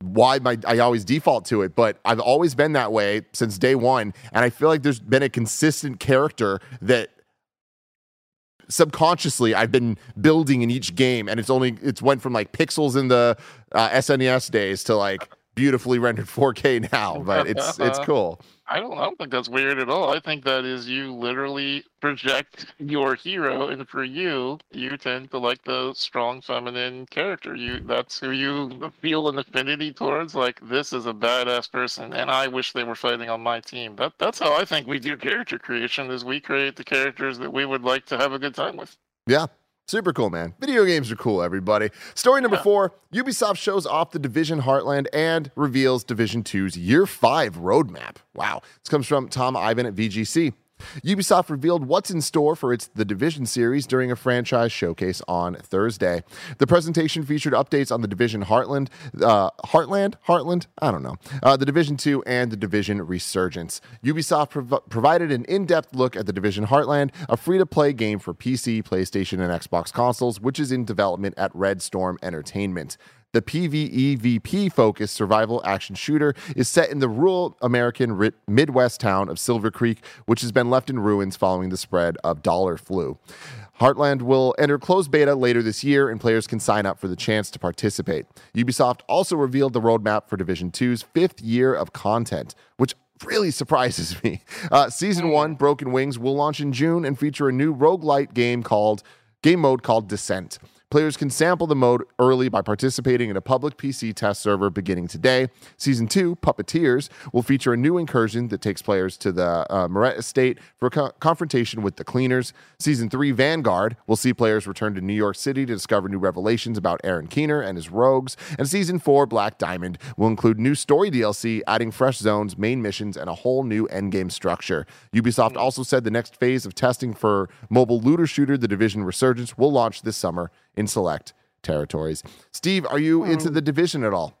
why my I always default to it, but I've always been that way since day one, and I feel like there's been a consistent character that subconsciously I've been building in each game, and it's only it's went from like pixels in the uh, SNES days to like beautifully rendered 4K now, [LAUGHS] but it's it's cool. I don't. I don't think that's weird at all. I think that is you literally project your hero, and for you, you tend to like the strong feminine character. You that's who you feel an affinity towards. Like this is a badass person, and I wish they were fighting on my team. That that's how I think we do character creation. Is we create the characters that we would like to have a good time with. Yeah. Super cool, man. Video games are cool, everybody. Story number four Ubisoft shows off the Division Heartland and reveals Division 2's Year 5 roadmap. Wow. This comes from Tom Ivan at VGC. Ubisoft revealed what's in store for its The Division series during a franchise showcase on Thursday. The presentation featured updates on the Division Heartland, uh, Heartland, Heartland, I don't know, uh, the Division 2 and the Division Resurgence. Ubisoft prov- provided an in-depth look at the Division Heartland, a free-to-play game for PC, PlayStation, and Xbox consoles, which is in development at Red Storm Entertainment. The PvEVP focused survival action shooter is set in the rural American ri- Midwest town of Silver Creek, which has been left in ruins following the spread of dollar flu. Heartland will enter closed beta later this year, and players can sign up for the chance to participate. Ubisoft also revealed the roadmap for Division 2's fifth year of content, which really surprises me. Uh, season one, Broken Wings, will launch in June and feature a new roguelite game called game mode called Descent. Players can sample the mode early by participating in a public PC test server beginning today. Season 2, Puppeteers, will feature a new incursion that takes players to the uh, Moret Estate for co- confrontation with the cleaners. Season 3, Vanguard, will see players return to New York City to discover new revelations about Aaron Keener and his rogues. And Season 4, Black Diamond, will include new story DLC, adding fresh zones, main missions, and a whole new endgame structure. Ubisoft also said the next phase of testing for mobile looter shooter, The Division Resurgence, will launch this summer in select territories. Steve, are you into the division at all?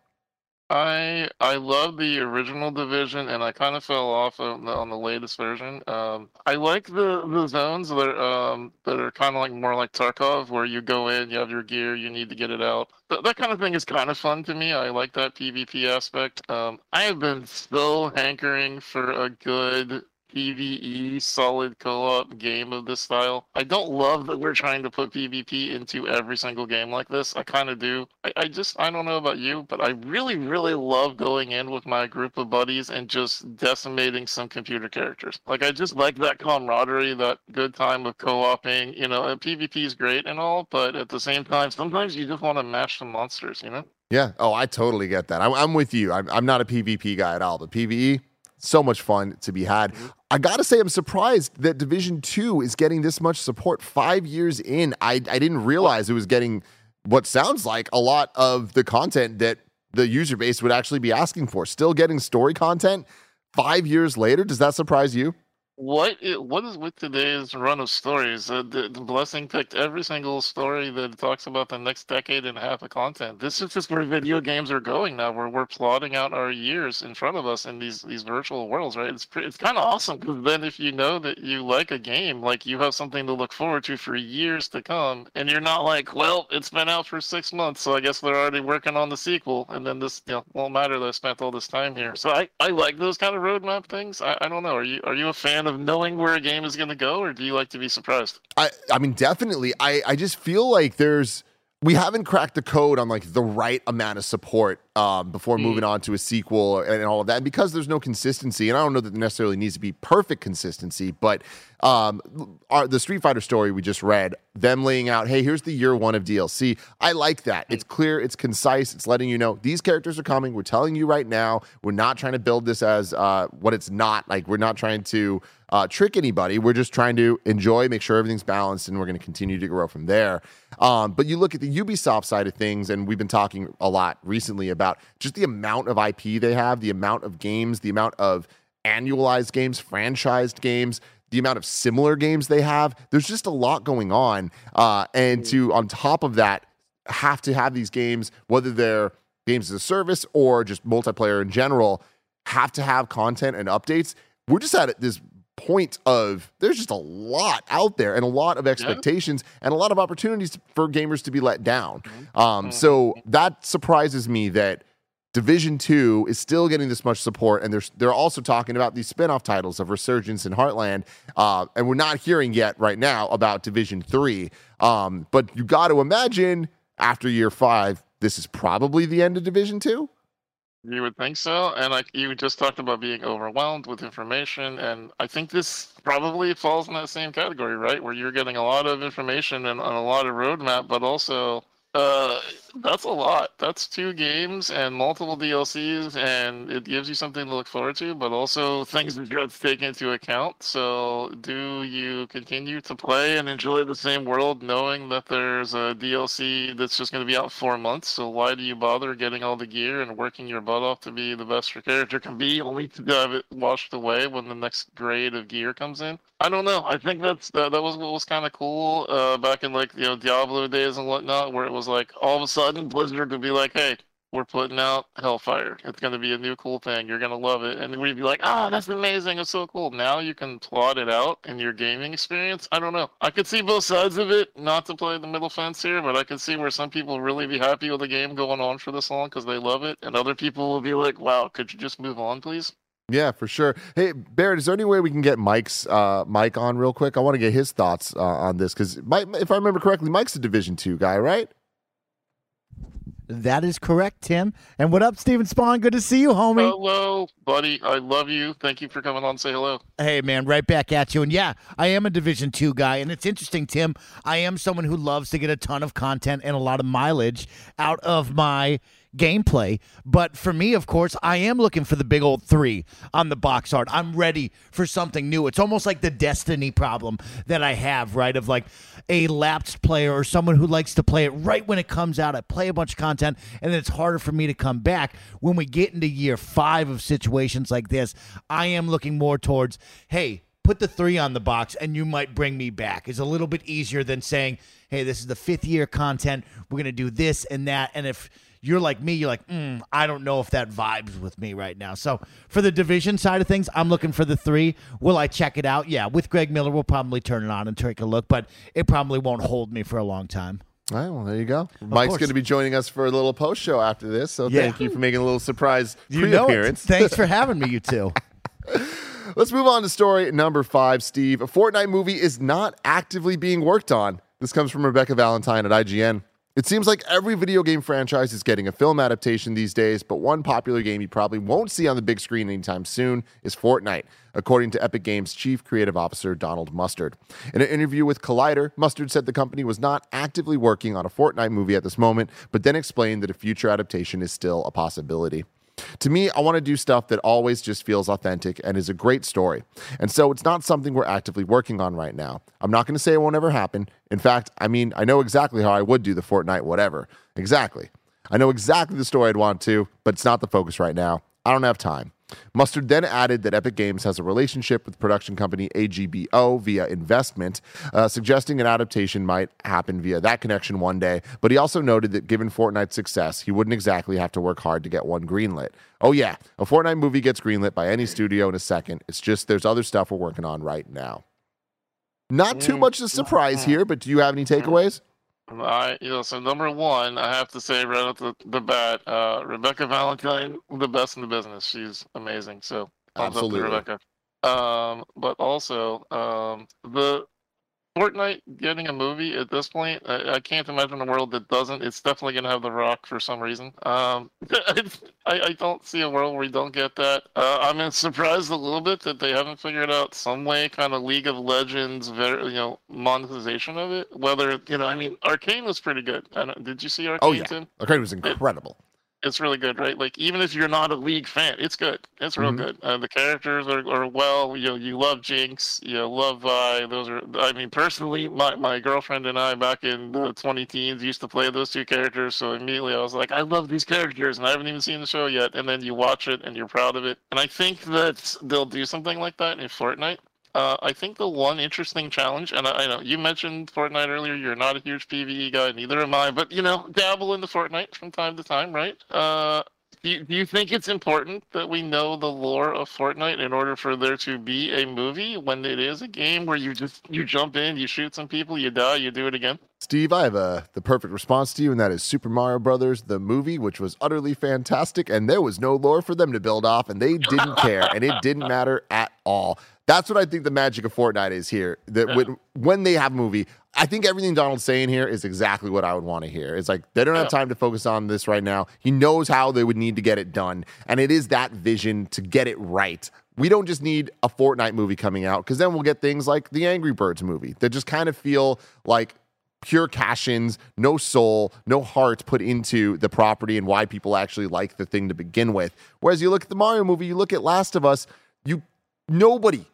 I I love the original division, and I kind of fell off on the, on the latest version. Um, I like the, the zones that are, um, that are kind of like more like Tarkov, where you go in, you have your gear, you need to get it out. Th- that kind of thing is kind of fun to me. I like that PvP aspect. Um, I have been still hankering for a good PvE solid co-op game of this style. I don't love that we're trying to put PvP into every single game like this. I kind of do. I, I just I don't know about you, but I really really love going in with my group of buddies and just decimating some computer characters. Like I just like that camaraderie, that good time of co-oping. You know, PvP is great and all, but at the same time, sometimes you just want to mash some monsters. You know. Yeah. Oh, I totally get that. I'm, I'm with you. I'm, I'm not a PvP guy at all, but PvE, so much fun to be had. Mm-hmm. I gotta say, I'm surprised that Division Two is getting this much support five years in. I, I didn't realize it was getting what sounds like a lot of the content that the user base would actually be asking for. Still getting story content five years later. Does that surprise you? What what is with today's run of stories? Uh, the, the blessing picked every single story that talks about the next decade and a half of content. This is just where video [LAUGHS] games are going now. Where we're plotting out our years in front of us in these these virtual worlds, right? It's it's kind of awesome because then if you know that you like a game, like you have something to look forward to for years to come, and you're not like, well, it's been out for six months, so I guess they're already working on the sequel, and then this you know won't matter that I spent all this time here. So I I like those kind of roadmap things. I, I don't know. Are you are you a fan of knowing where a game is going to go, or do you like to be surprised? I I mean definitely. I I just feel like there's we haven't cracked the code on like the right amount of support um, before moving on to a sequel and all of that. And because there's no consistency, and I don't know that there necessarily needs to be perfect consistency, but um, our, the Street Fighter story we just read, them laying out, hey, here's the year one of DLC. I like that. It's clear, it's concise, it's letting you know these characters are coming. We're telling you right now. We're not trying to build this as uh, what it's not. Like we're not trying to uh, trick anybody. We're just trying to enjoy, make sure everything's balanced, and we're going to continue to grow from there. Um, but you look at the Ubisoft side of things, and we've been talking a lot recently about just the amount of IP they have, the amount of games, the amount of annualized games, franchised games the amount of similar games they have. There's just a lot going on. Uh, and to, on top of that, have to have these games, whether they're games as a service or just multiplayer in general, have to have content and updates. We're just at this point of there's just a lot out there and a lot of expectations yeah. and a lot of opportunities for gamers to be let down. Mm-hmm. Um, so mm-hmm. that surprises me that Division 2 is still getting this much support, and they're, they're also talking about these spin-off titles of Resurgence and Heartland, uh, and we're not hearing yet right now about Division 3. Um, but you got to imagine after year five, this is probably the end of Division 2? You would think so, and like you just talked about being overwhelmed with information, and I think this probably falls in that same category, right? Where you're getting a lot of information and, and a lot of roadmap, but also uh, that's a lot. That's two games and multiple DLCs, and it gives you something to look forward to, but also things that you have to take into account. So, do you continue to play and enjoy the same world knowing that there's a DLC that's just going to be out four months? So, why do you bother getting all the gear and working your butt off to be the best your character can be, only to have it washed away when the next grade of gear comes in? I don't know. I think that's that, that was what was kind of cool uh, back in like you know Diablo days and whatnot, where it was like all of a sudden Blizzard would be like, "Hey, we're putting out Hellfire. It's going to be a new cool thing. You're going to love it." And we'd be like, "Ah, oh, that's amazing. It's so cool." Now you can plot it out in your gaming experience. I don't know. I could see both sides of it. Not to play the middle fence here, but I could see where some people really be happy with the game going on for this long because they love it, and other people will be like, "Wow, could you just move on, please?" Yeah, for sure. Hey, Barrett, is there any way we can get Mike's uh, Mike on real quick? I want to get his thoughts uh, on this because, if I remember correctly, Mike's a Division two guy, right? That is correct, Tim. And what up, Steven Spohn? Good to see you, homie. Hello, buddy. I love you. Thank you for coming on. Say hello. Hey, man. Right back at you. And yeah, I am a Division two guy, and it's interesting, Tim. I am someone who loves to get a ton of content and a lot of mileage out of my gameplay. But for me, of course, I am looking for the big old three on the box art. I'm ready for something new. It's almost like the destiny problem that I have, right? Of like a lapsed player or someone who likes to play it right when it comes out. I play a bunch of content and then it's harder for me to come back. When we get into year five of situations like this, I am looking more towards, hey, put the three on the box and you might bring me back is a little bit easier than saying, hey, this is the fifth year content. We're going to do this and that. And if you're like me, you're like, mm, I don't know if that vibes with me right now. So for the division side of things, I'm looking for the three. Will I check it out? Yeah, with Greg Miller, we'll probably turn it on and take a look, but it probably won't hold me for a long time. All right, well, there you go. Of Mike's going to be joining us for a little post show after this, so yeah. thank you for making a little surprise pre appearance. Thanks for [LAUGHS] having me, you two. [LAUGHS] Let's move on to story number five, Steve. A Fortnite movie is not actively being worked on. This comes from Rebecca Valentine at IGN. It seems like every video game franchise is getting a film adaptation these days, but one popular game you probably won't see on the big screen anytime soon is Fortnite, according to Epic Games Chief Creative Officer Donald Mustard. In an interview with Collider, Mustard said the company was not actively working on a Fortnite movie at this moment, but then explained that a future adaptation is still a possibility. To me, I want to do stuff that always just feels authentic and is a great story. And so it's not something we're actively working on right now. I'm not going to say it won't ever happen. In fact, I mean, I know exactly how I would do the Fortnite whatever. Exactly. I know exactly the story I'd want to, but it's not the focus right now. I don't have time. Mustard then added that Epic Games has a relationship with production company AGBO via investment, uh, suggesting an adaptation might happen via that connection one day. But he also noted that given Fortnite's success, he wouldn't exactly have to work hard to get one greenlit. Oh, yeah, a Fortnite movie gets greenlit by any studio in a second. It's just there's other stuff we're working on right now. Not too much of a surprise here, but do you have any takeaways? I, you know, so number one, I have to say right off the, the bat, uh, Rebecca Valentine, the best in the business. She's amazing. So, absolutely, Rebecca. Um, but also, um, the Fortnite getting a movie at this point, I, I can't imagine a world that doesn't. It's definitely going to have The Rock for some reason. Um, [LAUGHS] I, I don't see a world where we don't get that. Uh, I'm [LAUGHS] surprised a little bit that they haven't figured out some way, kind of League of Legends, very, you know, monetization of it. Whether you know, I mean, Arcane was pretty good. I don't, did you see Arcane? Oh yeah? Arcane was incredible. It's really good, right? Like even if you're not a league fan, it's good. It's real Mhm. good. Uh, the characters are, are well. You know, you love Jinx. You love Vi. Those are. I mean, personally, my, my girlfriend and I back in the 20 teens used to play those two characters. So immediately I was like, I love these characters, and I haven't even seen the show yet. And then you watch it and you're proud of it. And I think that they'll do something like that in Fortnite. Uh, I think the one interesting challenge, and I, I know you mentioned Fortnite earlier. You're not a huge PVE guy, neither am I. But you know, dabble into Fortnite from time to time, right? Uh, do you, do you think it's important that we know the lore of Fortnite in order for there to be a movie when it is a game where you just you jump in, you shoot some people, you die, you do it again? Steve, I have a, the perfect response to you, and that is Super Mario Brothers, the movie, which was utterly fantastic, and there was no lore for them to build off, and they didn't care, and it didn't matter at all. That's what I think the magic of Fortnite is here. That when, when they have a movie, I think everything Donald's saying here is exactly what I would want to hear. It's like they don't have time to focus on this right now. He knows how they would need to get it done, and it is that vision to get it right. We don't just need a Fortnite movie coming out because then we'll get things like the Angry Birds movie that just kind of feel like pure cash ins, no soul, no heart put into the property and why people actually like the thing to begin with. Whereas you look at the Mario movie, you look at Last of Us, you nobody,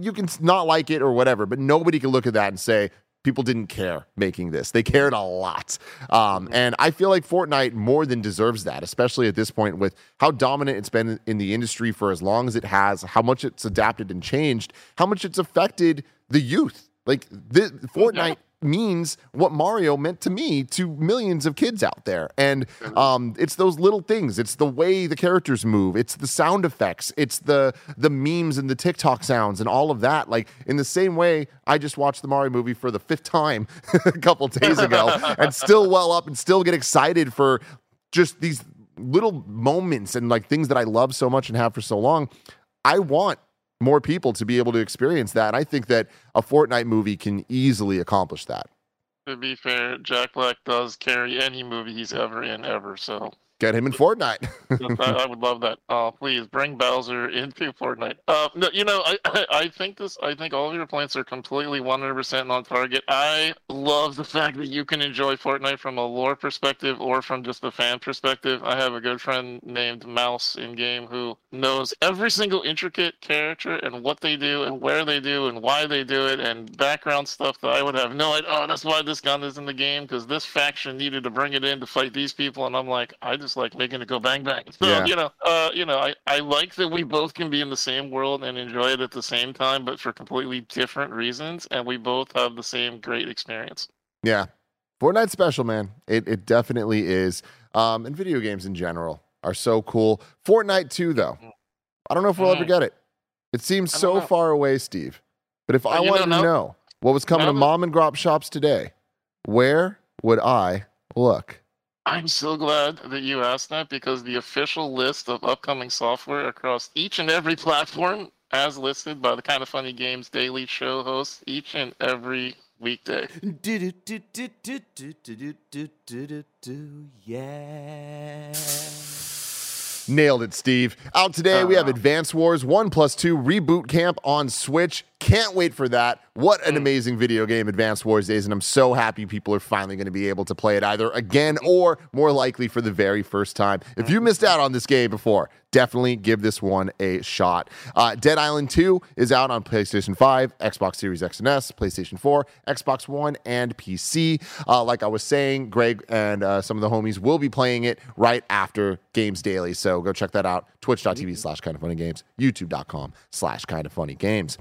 you can not like it or whatever, but nobody can look at that and say, People didn't care making this. They cared a lot. Um, and I feel like Fortnite more than deserves that, especially at this point with how dominant it's been in the industry for as long as it has, how much it's adapted and changed, how much it's affected the youth. Like this, Fortnite means what Mario meant to me to millions of kids out there. And um, it's those little things. It's the way the characters move. It's the sound effects. It's the the memes and the TikTok sounds and all of that. Like in the same way, I just watched the Mario movie for the fifth time [LAUGHS] a couple days ago [LAUGHS] and still well up and still get excited for just these little moments and like things that I love so much and have for so long. I want more people to be able to experience that. And I think that a Fortnite movie can easily accomplish that. To be fair, Jack Black does carry any movie he's ever in ever. So Get him in Fortnite. I, I would love that. Oh, please bring Bowser into Fortnite. Uh, no, you know, I, I, I think this. I think all of your points are completely 100% on target. I love the fact that you can enjoy Fortnite from a lore perspective or from just a fan perspective. I have a good friend named Mouse in game who knows every single intricate character and what they do and where they do and why they do it and background stuff that I would have no idea. Oh, that's why this gun is in the game because this faction needed to bring it in to fight these people, and I'm like, I just like making it go bang bang. [LAUGHS] So Yeah. you know, uh, you know, I, I like that we both can be in the same world and enjoy it at the same time, but for completely different reasons, and we both have the same great experience. yeah. Fortnite's special, man. It, it definitely is. Um, and video games in general are so cool. Fortnite, too, though. I don't know if we'll ever Mm. get it. It seems so know. far away, Steve. But if I Well, you wanted know, to know what was coming to mom and grop shops today, where would I look? I'm so glad that you asked that because the official list of upcoming software across each and every platform, as listed by the Kind of Funny Games Daily Show hosts, each and every weekday. Yeah. Nailed it, Steve. Out today, we have Uh. Advance Wars 1 plus 2 Reboot Camp on Switch. Can't wait for that. What an amazing video game Advanced Wars is, and I'm so happy people are finally going to be able to play it either again or more likely for the very first time. If you missed out on this game before, definitely give this one a shot. Uh, Dead Island 2 is out on PlayStation 5, Xbox Series X and S, PlayStation 4, Xbox One, and PC. Uh, like I was saying, Greg and uh, some of the homies will be playing it right after Games Daily. So go check that out. Twitch.tv slash kind of funny games, youtube.com slash kind of funny games.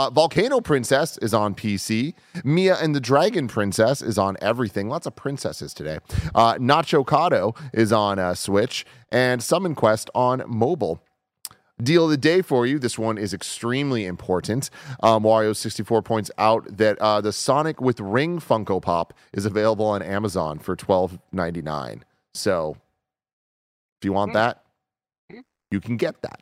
Uh, Volcano Princess is on PC. Mia and the Dragon Princess is on everything. Lots of princesses today. Uh, Nacho Cado is on uh, Switch and Summon Quest on mobile. Deal of the day for you. This one is extremely important. Um, Wario64 points out that uh, the Sonic with Ring Funko Pop is available on Amazon for $12.99. So if you want that, you can get that.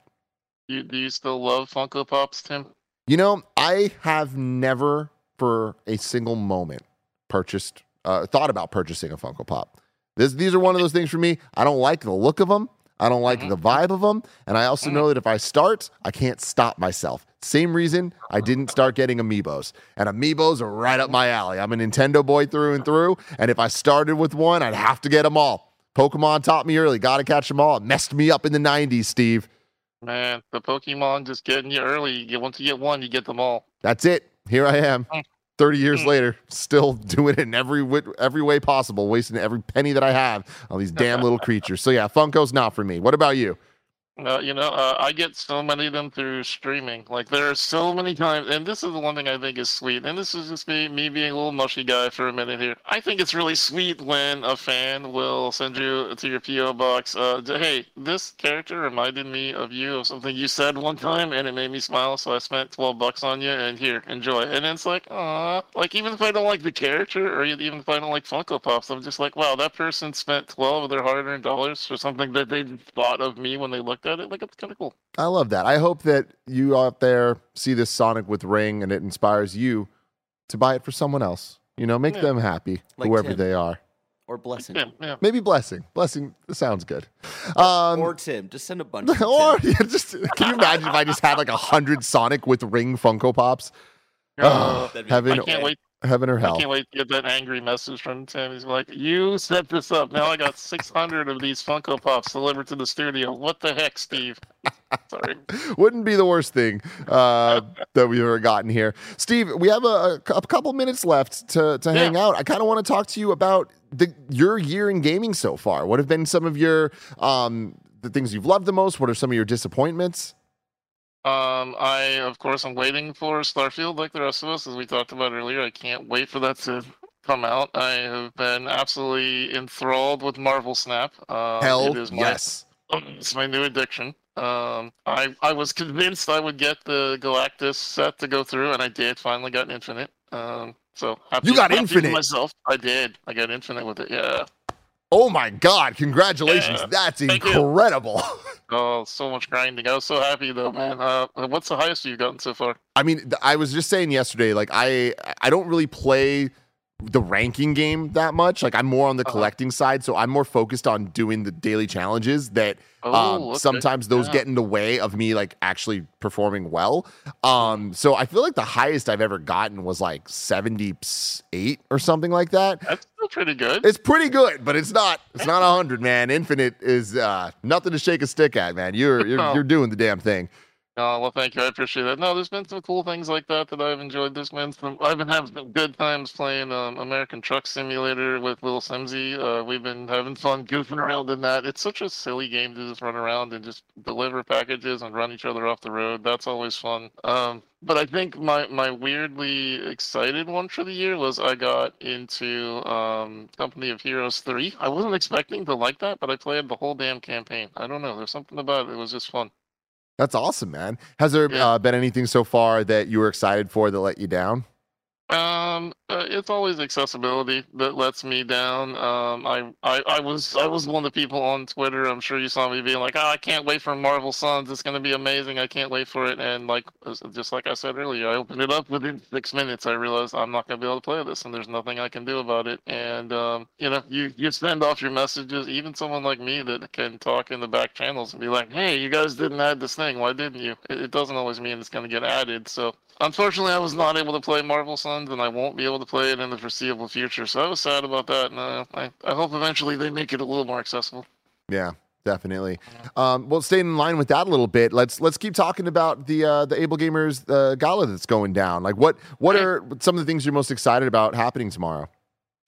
You, do you still love Funko Pops, Tim? You know, I have never for a single moment purchased, uh, thought about purchasing a Funko Pop. This, these are one of those things for me. I don't like the look of them. I don't like the vibe of them. And I also know that if I start, I can't stop myself. Same reason I didn't start getting amiibos. And amiibos are right up my alley. I'm a Nintendo boy through and through. And if I started with one, I'd have to get them all. Pokemon taught me early. Got to catch them all. It messed me up in the 90s, Steve. Man, the Pokemon just getting you early. You get once you get one, you get them all. That's it. Here I am. Hmm. 30 years hmm. later, still [LAUGHS] doing it in every every way possible, wasting every penny that I have on these damn [LAUGHS] little creatures. So yeah, Funko's not for me. What about you? Uh, you know, uh, I get so many of them through streaming. Like there are so many times, and this is the one thing I think is sweet. And this is just me, me being a little mushy guy for a minute here. I think it's really sweet when a fan will send you to your PO box. Uh, hey, this character reminded me of you of something you said one time, and it made me smile. So I spent twelve bucks on you, and here, enjoy. And it's like, ah, like even if I don't like the character, or even if I don't like Funko Pops, I'm just like, wow, that person spent twelve of their hard-earned dollars for something that they thought of me when they looked. Like it's kind of cool. I love that. I hope that you out there see this Sonic with Ring and it inspires you to buy it for someone else. You know, make Yeah. them happy, Like whoever Tim. they are. Or blessing. Yeah, yeah. Maybe blessing. Blessing sounds good. Um, or Tim. Just send a bunch. [LAUGHS] of or Tim. yeah, just can you imagine if I just had like a hundred Sonic with Ring Funko Pops? That'd be heaven, I can't wait. Heaven or I hell. can't wait to get that angry message from Tim. He's like, "You set this up. Now I got 600 of these Funko Pops delivered to the studio. What the heck, Steve?" [LAUGHS] Sorry. Wouldn't be the worst thing uh, that we've ever gotten here. Steve, we have a, a couple minutes left to, to hang out. I kind of want to talk to you about the, your year in gaming so far. What have been some of your um, the things you've loved the most? What are some of your disappointments? Um, I of course I'm waiting for Starfield like the rest of us, as we talked about earlier. I can't wait for that to come out. I have been absolutely enthralled with Marvel Snap. Um, Hell it is my, yes. It's my new addiction. Um, I I was convinced I would get the Galactus set to go through, and I did. Finally got Infinite. Um, so happy, You got Infinite? myself. I did. I got Infinite with it. Yeah. Oh my God! Congratulations. Yeah. That's Thank incredible. [LAUGHS] Oh, so much grinding. I was so happy though, man. Uh, what's the highest you've gotten so far? I mean, I was just saying yesterday, like I I don't really play the ranking game that much. Like I'm more on the Uh-huh. collecting side, so I'm more focused on doing the daily challenges that Oh, um, okay. sometimes those Yeah. get in the way of me like actually performing well. Um, so I feel like the highest I've ever gotten was like 78 or something like that. That's still pretty good. It's pretty good, but it's not it's not 100, man. Infinite is uh, nothing to shake a stick at, man. You're you're, [LAUGHS] you're doing the damn thing. Oh well, thank you. I appreciate that. No, there's been some cool things like that that I've enjoyed. There's been some. I've been having some good times playing um, American Truck Simulator with Little Simsy. Uh, we've been having fun goofing around in that. It's such a silly game to just run around and just deliver packages and run each other off the road. That's always fun. Um, but I think my my weirdly excited one for the year was I got into um, Company of Heroes three. I wasn't expecting to like that, but I played the whole damn campaign. I don't know. There's something about it. It was just fun. That's awesome, man. Has there Yeah. uh, been anything so far that you were excited for that let you down? Um, uh, it's always accessibility that lets me down. Um, I, I, I was, I was one of the people on Twitter. I'm sure you saw me being like, "Oh, I can't wait for Marvel Suns. It's gonna be amazing. I can't wait for it." And like, just like I said earlier, I opened it up within six minutes. I realized I'm not gonna be able to play this, and there's nothing I can do about it. And um, you know, you you send off your messages. Even someone like me that can talk in the back channels and be like, "Hey, you guys didn't add this thing. Why didn't you?" It, it doesn't always mean it's gonna get added. So Unfortunately, I was not able to play Marvel Suns, and I won't be able to play it in the foreseeable future. So I was sad about that, and uh, I, I hope eventually they make it a little more accessible. Yeah, definitely. Um, well, staying in line with that a little bit, let's let's keep talking about the uh, the Able Gamers uh, Gala that's going down. Like, what what are some of the things you're most excited about happening tomorrow?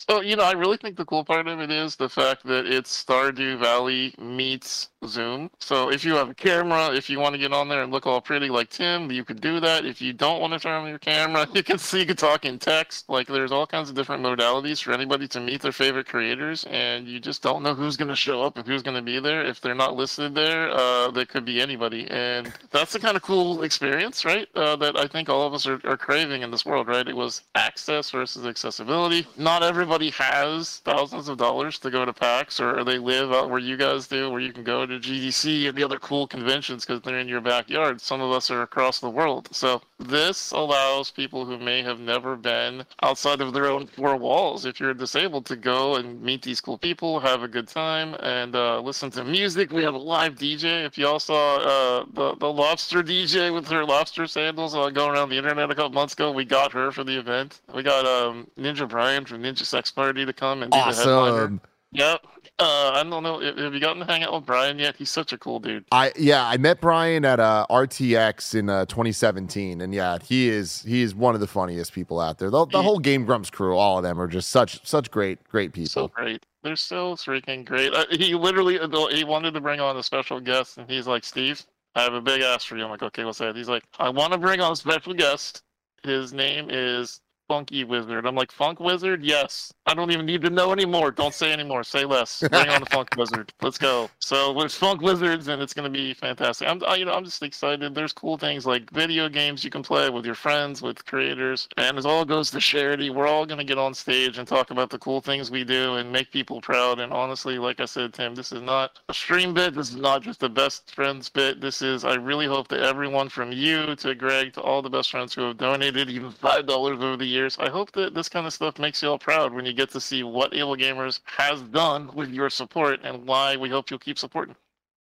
So, you know, I really think the cool part of it is the fact that it's Stardew Valley meets Zoom. So if you have a camera, if you want to get on there and look all pretty like Tim, you could do that. If you don't want to turn on your camera, [LAUGHS] you can see you can talk in text. Like there's all kinds of different modalities for anybody to meet their favorite creators, and you just don't know who's going to show up and who's going to be there. If they're not listed there, uh, they could be anybody, and that's the kind of cool experience, right? Uh, that I think all of us are, are craving in this world, right? It was access versus accessibility. Not everybody has thousands of dollars to go to PAX, or they live out where you guys do, where you can go to GDC and the other cool conventions because they're in your backyard. Some of us are across the world. So this allows people who may have never been outside of their own four walls, if you're disabled, to go and meet these cool people, have a good time, and uh, listen to music. We have a live DJ. If y'all saw uh, the the lobster DJ with her lobster sandals uh, going around the internet a couple months ago, we got her for the event. We got um, Ninja Brian from Ninja Sex Party to come and be the headliner. Awesome. Yep. Uh, I don't know. Have you gotten to hang out with Brian yet? He's such a cool dude. I yeah, I met Brian at uh, RTX in uh, 2017, and yeah, he is he is one of the funniest people out there. The, the He- whole Game Grumps crew, all of them are just such such great great people. So great. They're so freaking great. Uh, he literally uh, he wanted to bring on a special guest, and he's like, "Steve, I have a big ask for you." I'm like, "Okay, what's that?" He's like, "I want to bring on a special guest. His name is Funky Wizard." I'm like, "Funk Wizard? Yes. I don't even need to know anymore. Don't say anymore. Say less. Bring on the Funk [LAUGHS] Wizard. Let's go." So with Funk Wizards, and it's gonna be fantastic. I'm, I, you know, I'm just excited. There's cool things like video games you can play with your friends, with creators, and it all goes to charity. We're all gonna get on stage and talk about the cool things we do and make people proud. And honestly, like I said, Tim, this is not a stream bit. This is not just a best friends bit. This is. I really hope that everyone from you to Greg to all the best friends who have donated even five dollars over the years. I hope that this kind of stuff makes you all proud when you get to see what Able Gamers has done with your support and why we hope you'll keep supporting.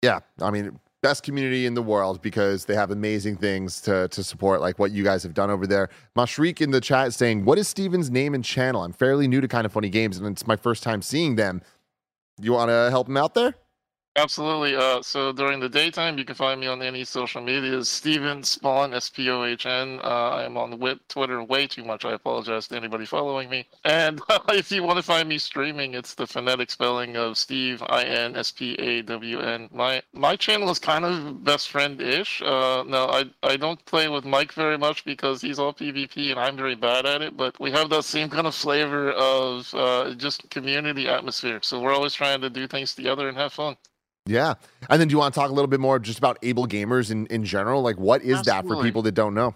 Yeah, I mean, best community in the world because they have amazing things to to support, like what you guys have done over there. Mashreek in the chat saying, "What is Steven's name and channel? I'm fairly new to Kind of Funny Games, and it's my first time seeing them. You want to help him out there?" Absolutely. Uh, so during the daytime, you can find me on any social medias. Steven Spohn, S P O H N. Uh, I am on Wit Twitter way too much. I apologize to anybody following me. And [LAUGHS] if you want to find me streaming, it's the phonetic spelling of Steve I N S P A W N. My my channel is kind of best friend ish. Uh, no, I I don't play with Mike very much because he's all PvP and I'm very bad at it. But we have that same kind of flavor of uh, just community atmosphere. So we're always trying to do things together and have fun. Yeah, and then do you want to talk a little bit more just about Able Gamers in in general? Like, what is that for people that don't know?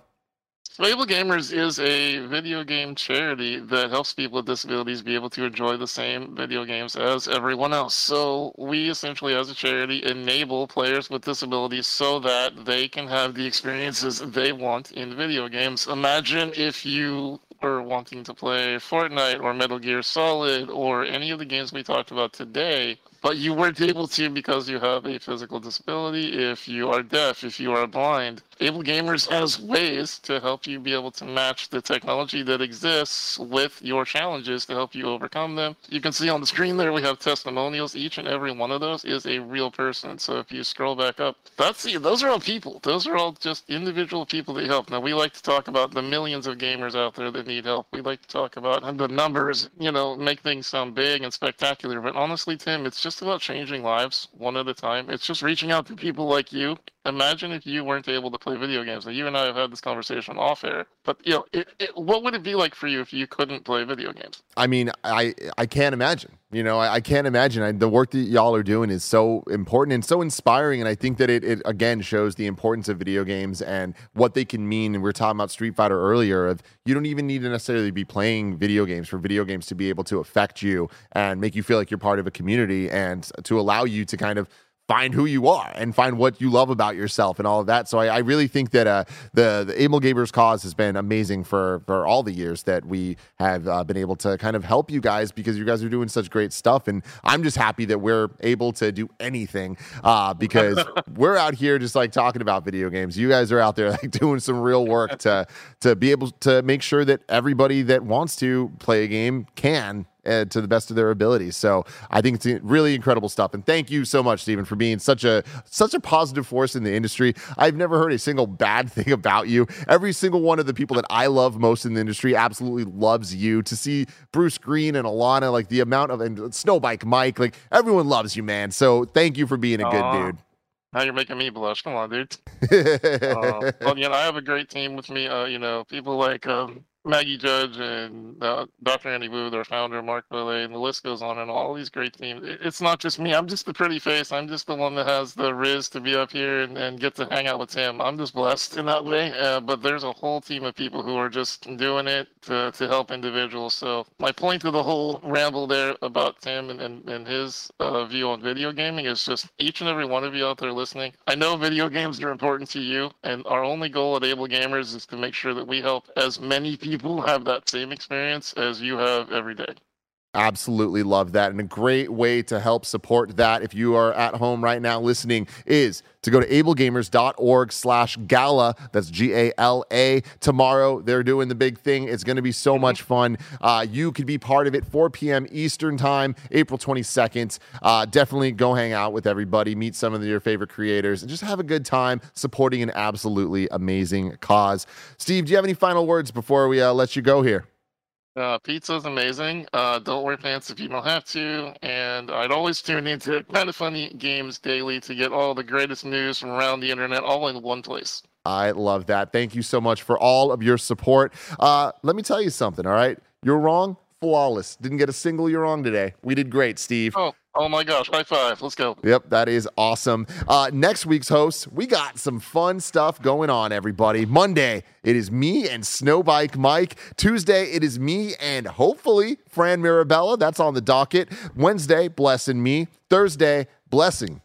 So Able Gamers is a video game charity that helps people with disabilities be able to enjoy the same video games as everyone else. So we essentially, as a charity, enable players with disabilities so that they can have the experiences they want in video games. Imagine if you were wanting to play Fortnite or Metal Gear Solid or any of the games we talked about today, but you weren't able to because you have a physical disability, if you are deaf, if you are blind. Able Gamers has ways to help you be able to match the technology that exists with your challenges to help you overcome them. You can see on the screen there we have testimonials. Each and every one of those is a real person. So if you scroll back up, that's the, those are all people. Those are all just individual people that help. Now we like to talk about the millions of gamers out there that need help. We like to talk about the numbers, you know, make things sound big and spectacular. But honestly, Tim, it's just about changing lives one at a time. It's just reaching out to people like you. Imagine if you weren't able to play video games. Now, you and I have had this conversation off air, but you know, it, it, what would it be like for you if you couldn't play video games? I mean, I I can't imagine. You know, I, I can't imagine. I, the work that y'all are doing is so important and so inspiring, and I think that it, it again shows the importance of video games and what they can mean. And we are talking about Street Fighter earlier. Of you don't even need to necessarily be playing video games for video games to be able to affect you and make you feel like you're part of a community and to allow you to kind of find who you are and find what you love about yourself and all of that. So I, I really think that uh, the the Able Gamers cause has been amazing for for all the years that we have uh, been able to kind of help you guys because you guys are doing such great stuff. And I'm just happy that we're able to do anything uh, because [LAUGHS] we're out here just like talking about video games. You guys are out there [LAUGHS] like doing some real work to to be able to make sure that everybody that wants to play a game can uh, to the best of their abilities. So I think it's really incredible stuff. And thank you so much, Stephen, for being such a such a positive force in the industry. I've never heard a single bad [LAUGHS] thing about you. Every single one of the people that I love most in the industry absolutely loves you. To see Bruce Green and Alana, like the amount of and Snowbike Mike, like everyone loves you, man. So thank you for being a good dude. Now you're making me blush. Come on, dude. [LAUGHS] Uh, well, you know, I have a great team with me. Uh, you know, people like um, Maggie Judge and uh, Dr. Andy Wu, their founder, Mark Barlet, and the list goes on and all these great teams. It's not just me. I'm just the pretty face. I'm just the one that has the riz to be up here and, and get to hang out with Tim. I'm just blessed in that way. Uh, but there's a whole team of people who are just doing it to, to help individuals. So my point to the whole ramble there about Tim and, and, and his uh, view on video gaming is just each and every one of you out there listening. I know video games are important to you, and our only goal at Able Gamers is to make sure that we help as many people have that same experience as you have every day. Absolutely love that. And a great way to help support that if you are at home right now listening is to go to ablegamers.org slash gala. That's G A L A. Tomorrow, they're doing the big thing. It's going to be so much fun. Uh, you could be part of it 4 p.m. Eastern Time, April 22nd. Uh, definitely go hang out with everybody, meet some of your favorite creators, and just have a good time supporting an absolutely amazing cause. Steve, do you have any final words before we uh, let you go here? Uh, is amazing. Uh, don't wear pants if you don't have to. And I'd always tune into kind of funny games daily to get all the greatest news from around the internet all in one place. I love that. Thank you so much for all of your support. Uh, let me tell you something, all right? You're wrong, flawless. Didn't get a single you're wrong today. We did great, Steve. Oh, oh my gosh. High five. Let's go. Yep, that is awesome. Uh, next week's hosts, we got some fun stuff going on, everybody. Monday, it is me and Snowbike Mike. Tuesday, it is me and hopefully Fran Mirabella. That's on the docket. Wednesday, Blessing Me. Thursday, Blessing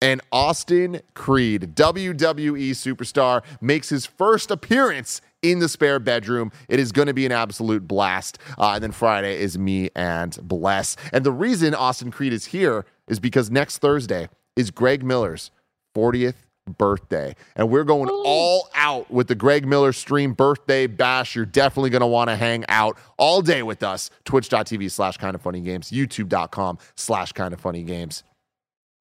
and Austin Creed, WWE superstar, makes his first appearance in the spare bedroom. It is going to be an absolute blast. Uh, and then Friday is me and Bless. And the reason Austin Creed is here is because next Thursday is Greg Miller's 40th birthday. And we're going all out with the Greg Miller stream birthday bash. You're definitely going to want to hang out all day with us. Twitch.tv slash kind of funny games, youtube.com slash kind of funny games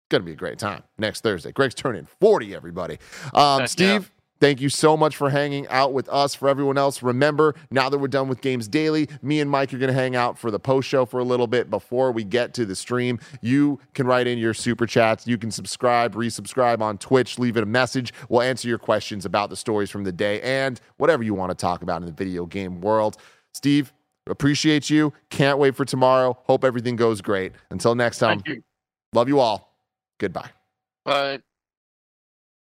going to be a great time next Thursday. Greg's turning 40, everybody. Um, Steve. Thank you so much for hanging out with us. For everyone else, remember, now that we're done with Games Daily, me and Mike are going to hang out for the post show for a little bit before we get to the stream. You can write in your super chats. You can subscribe, resubscribe on Twitch, leave it a message. We'll answer your questions about the stories from the day and whatever you want to talk about in the video game world. Steve, appreciate you. Can't wait for tomorrow. Hope everything goes great. Until next time, Thank you. love you all. Goodbye. Bye.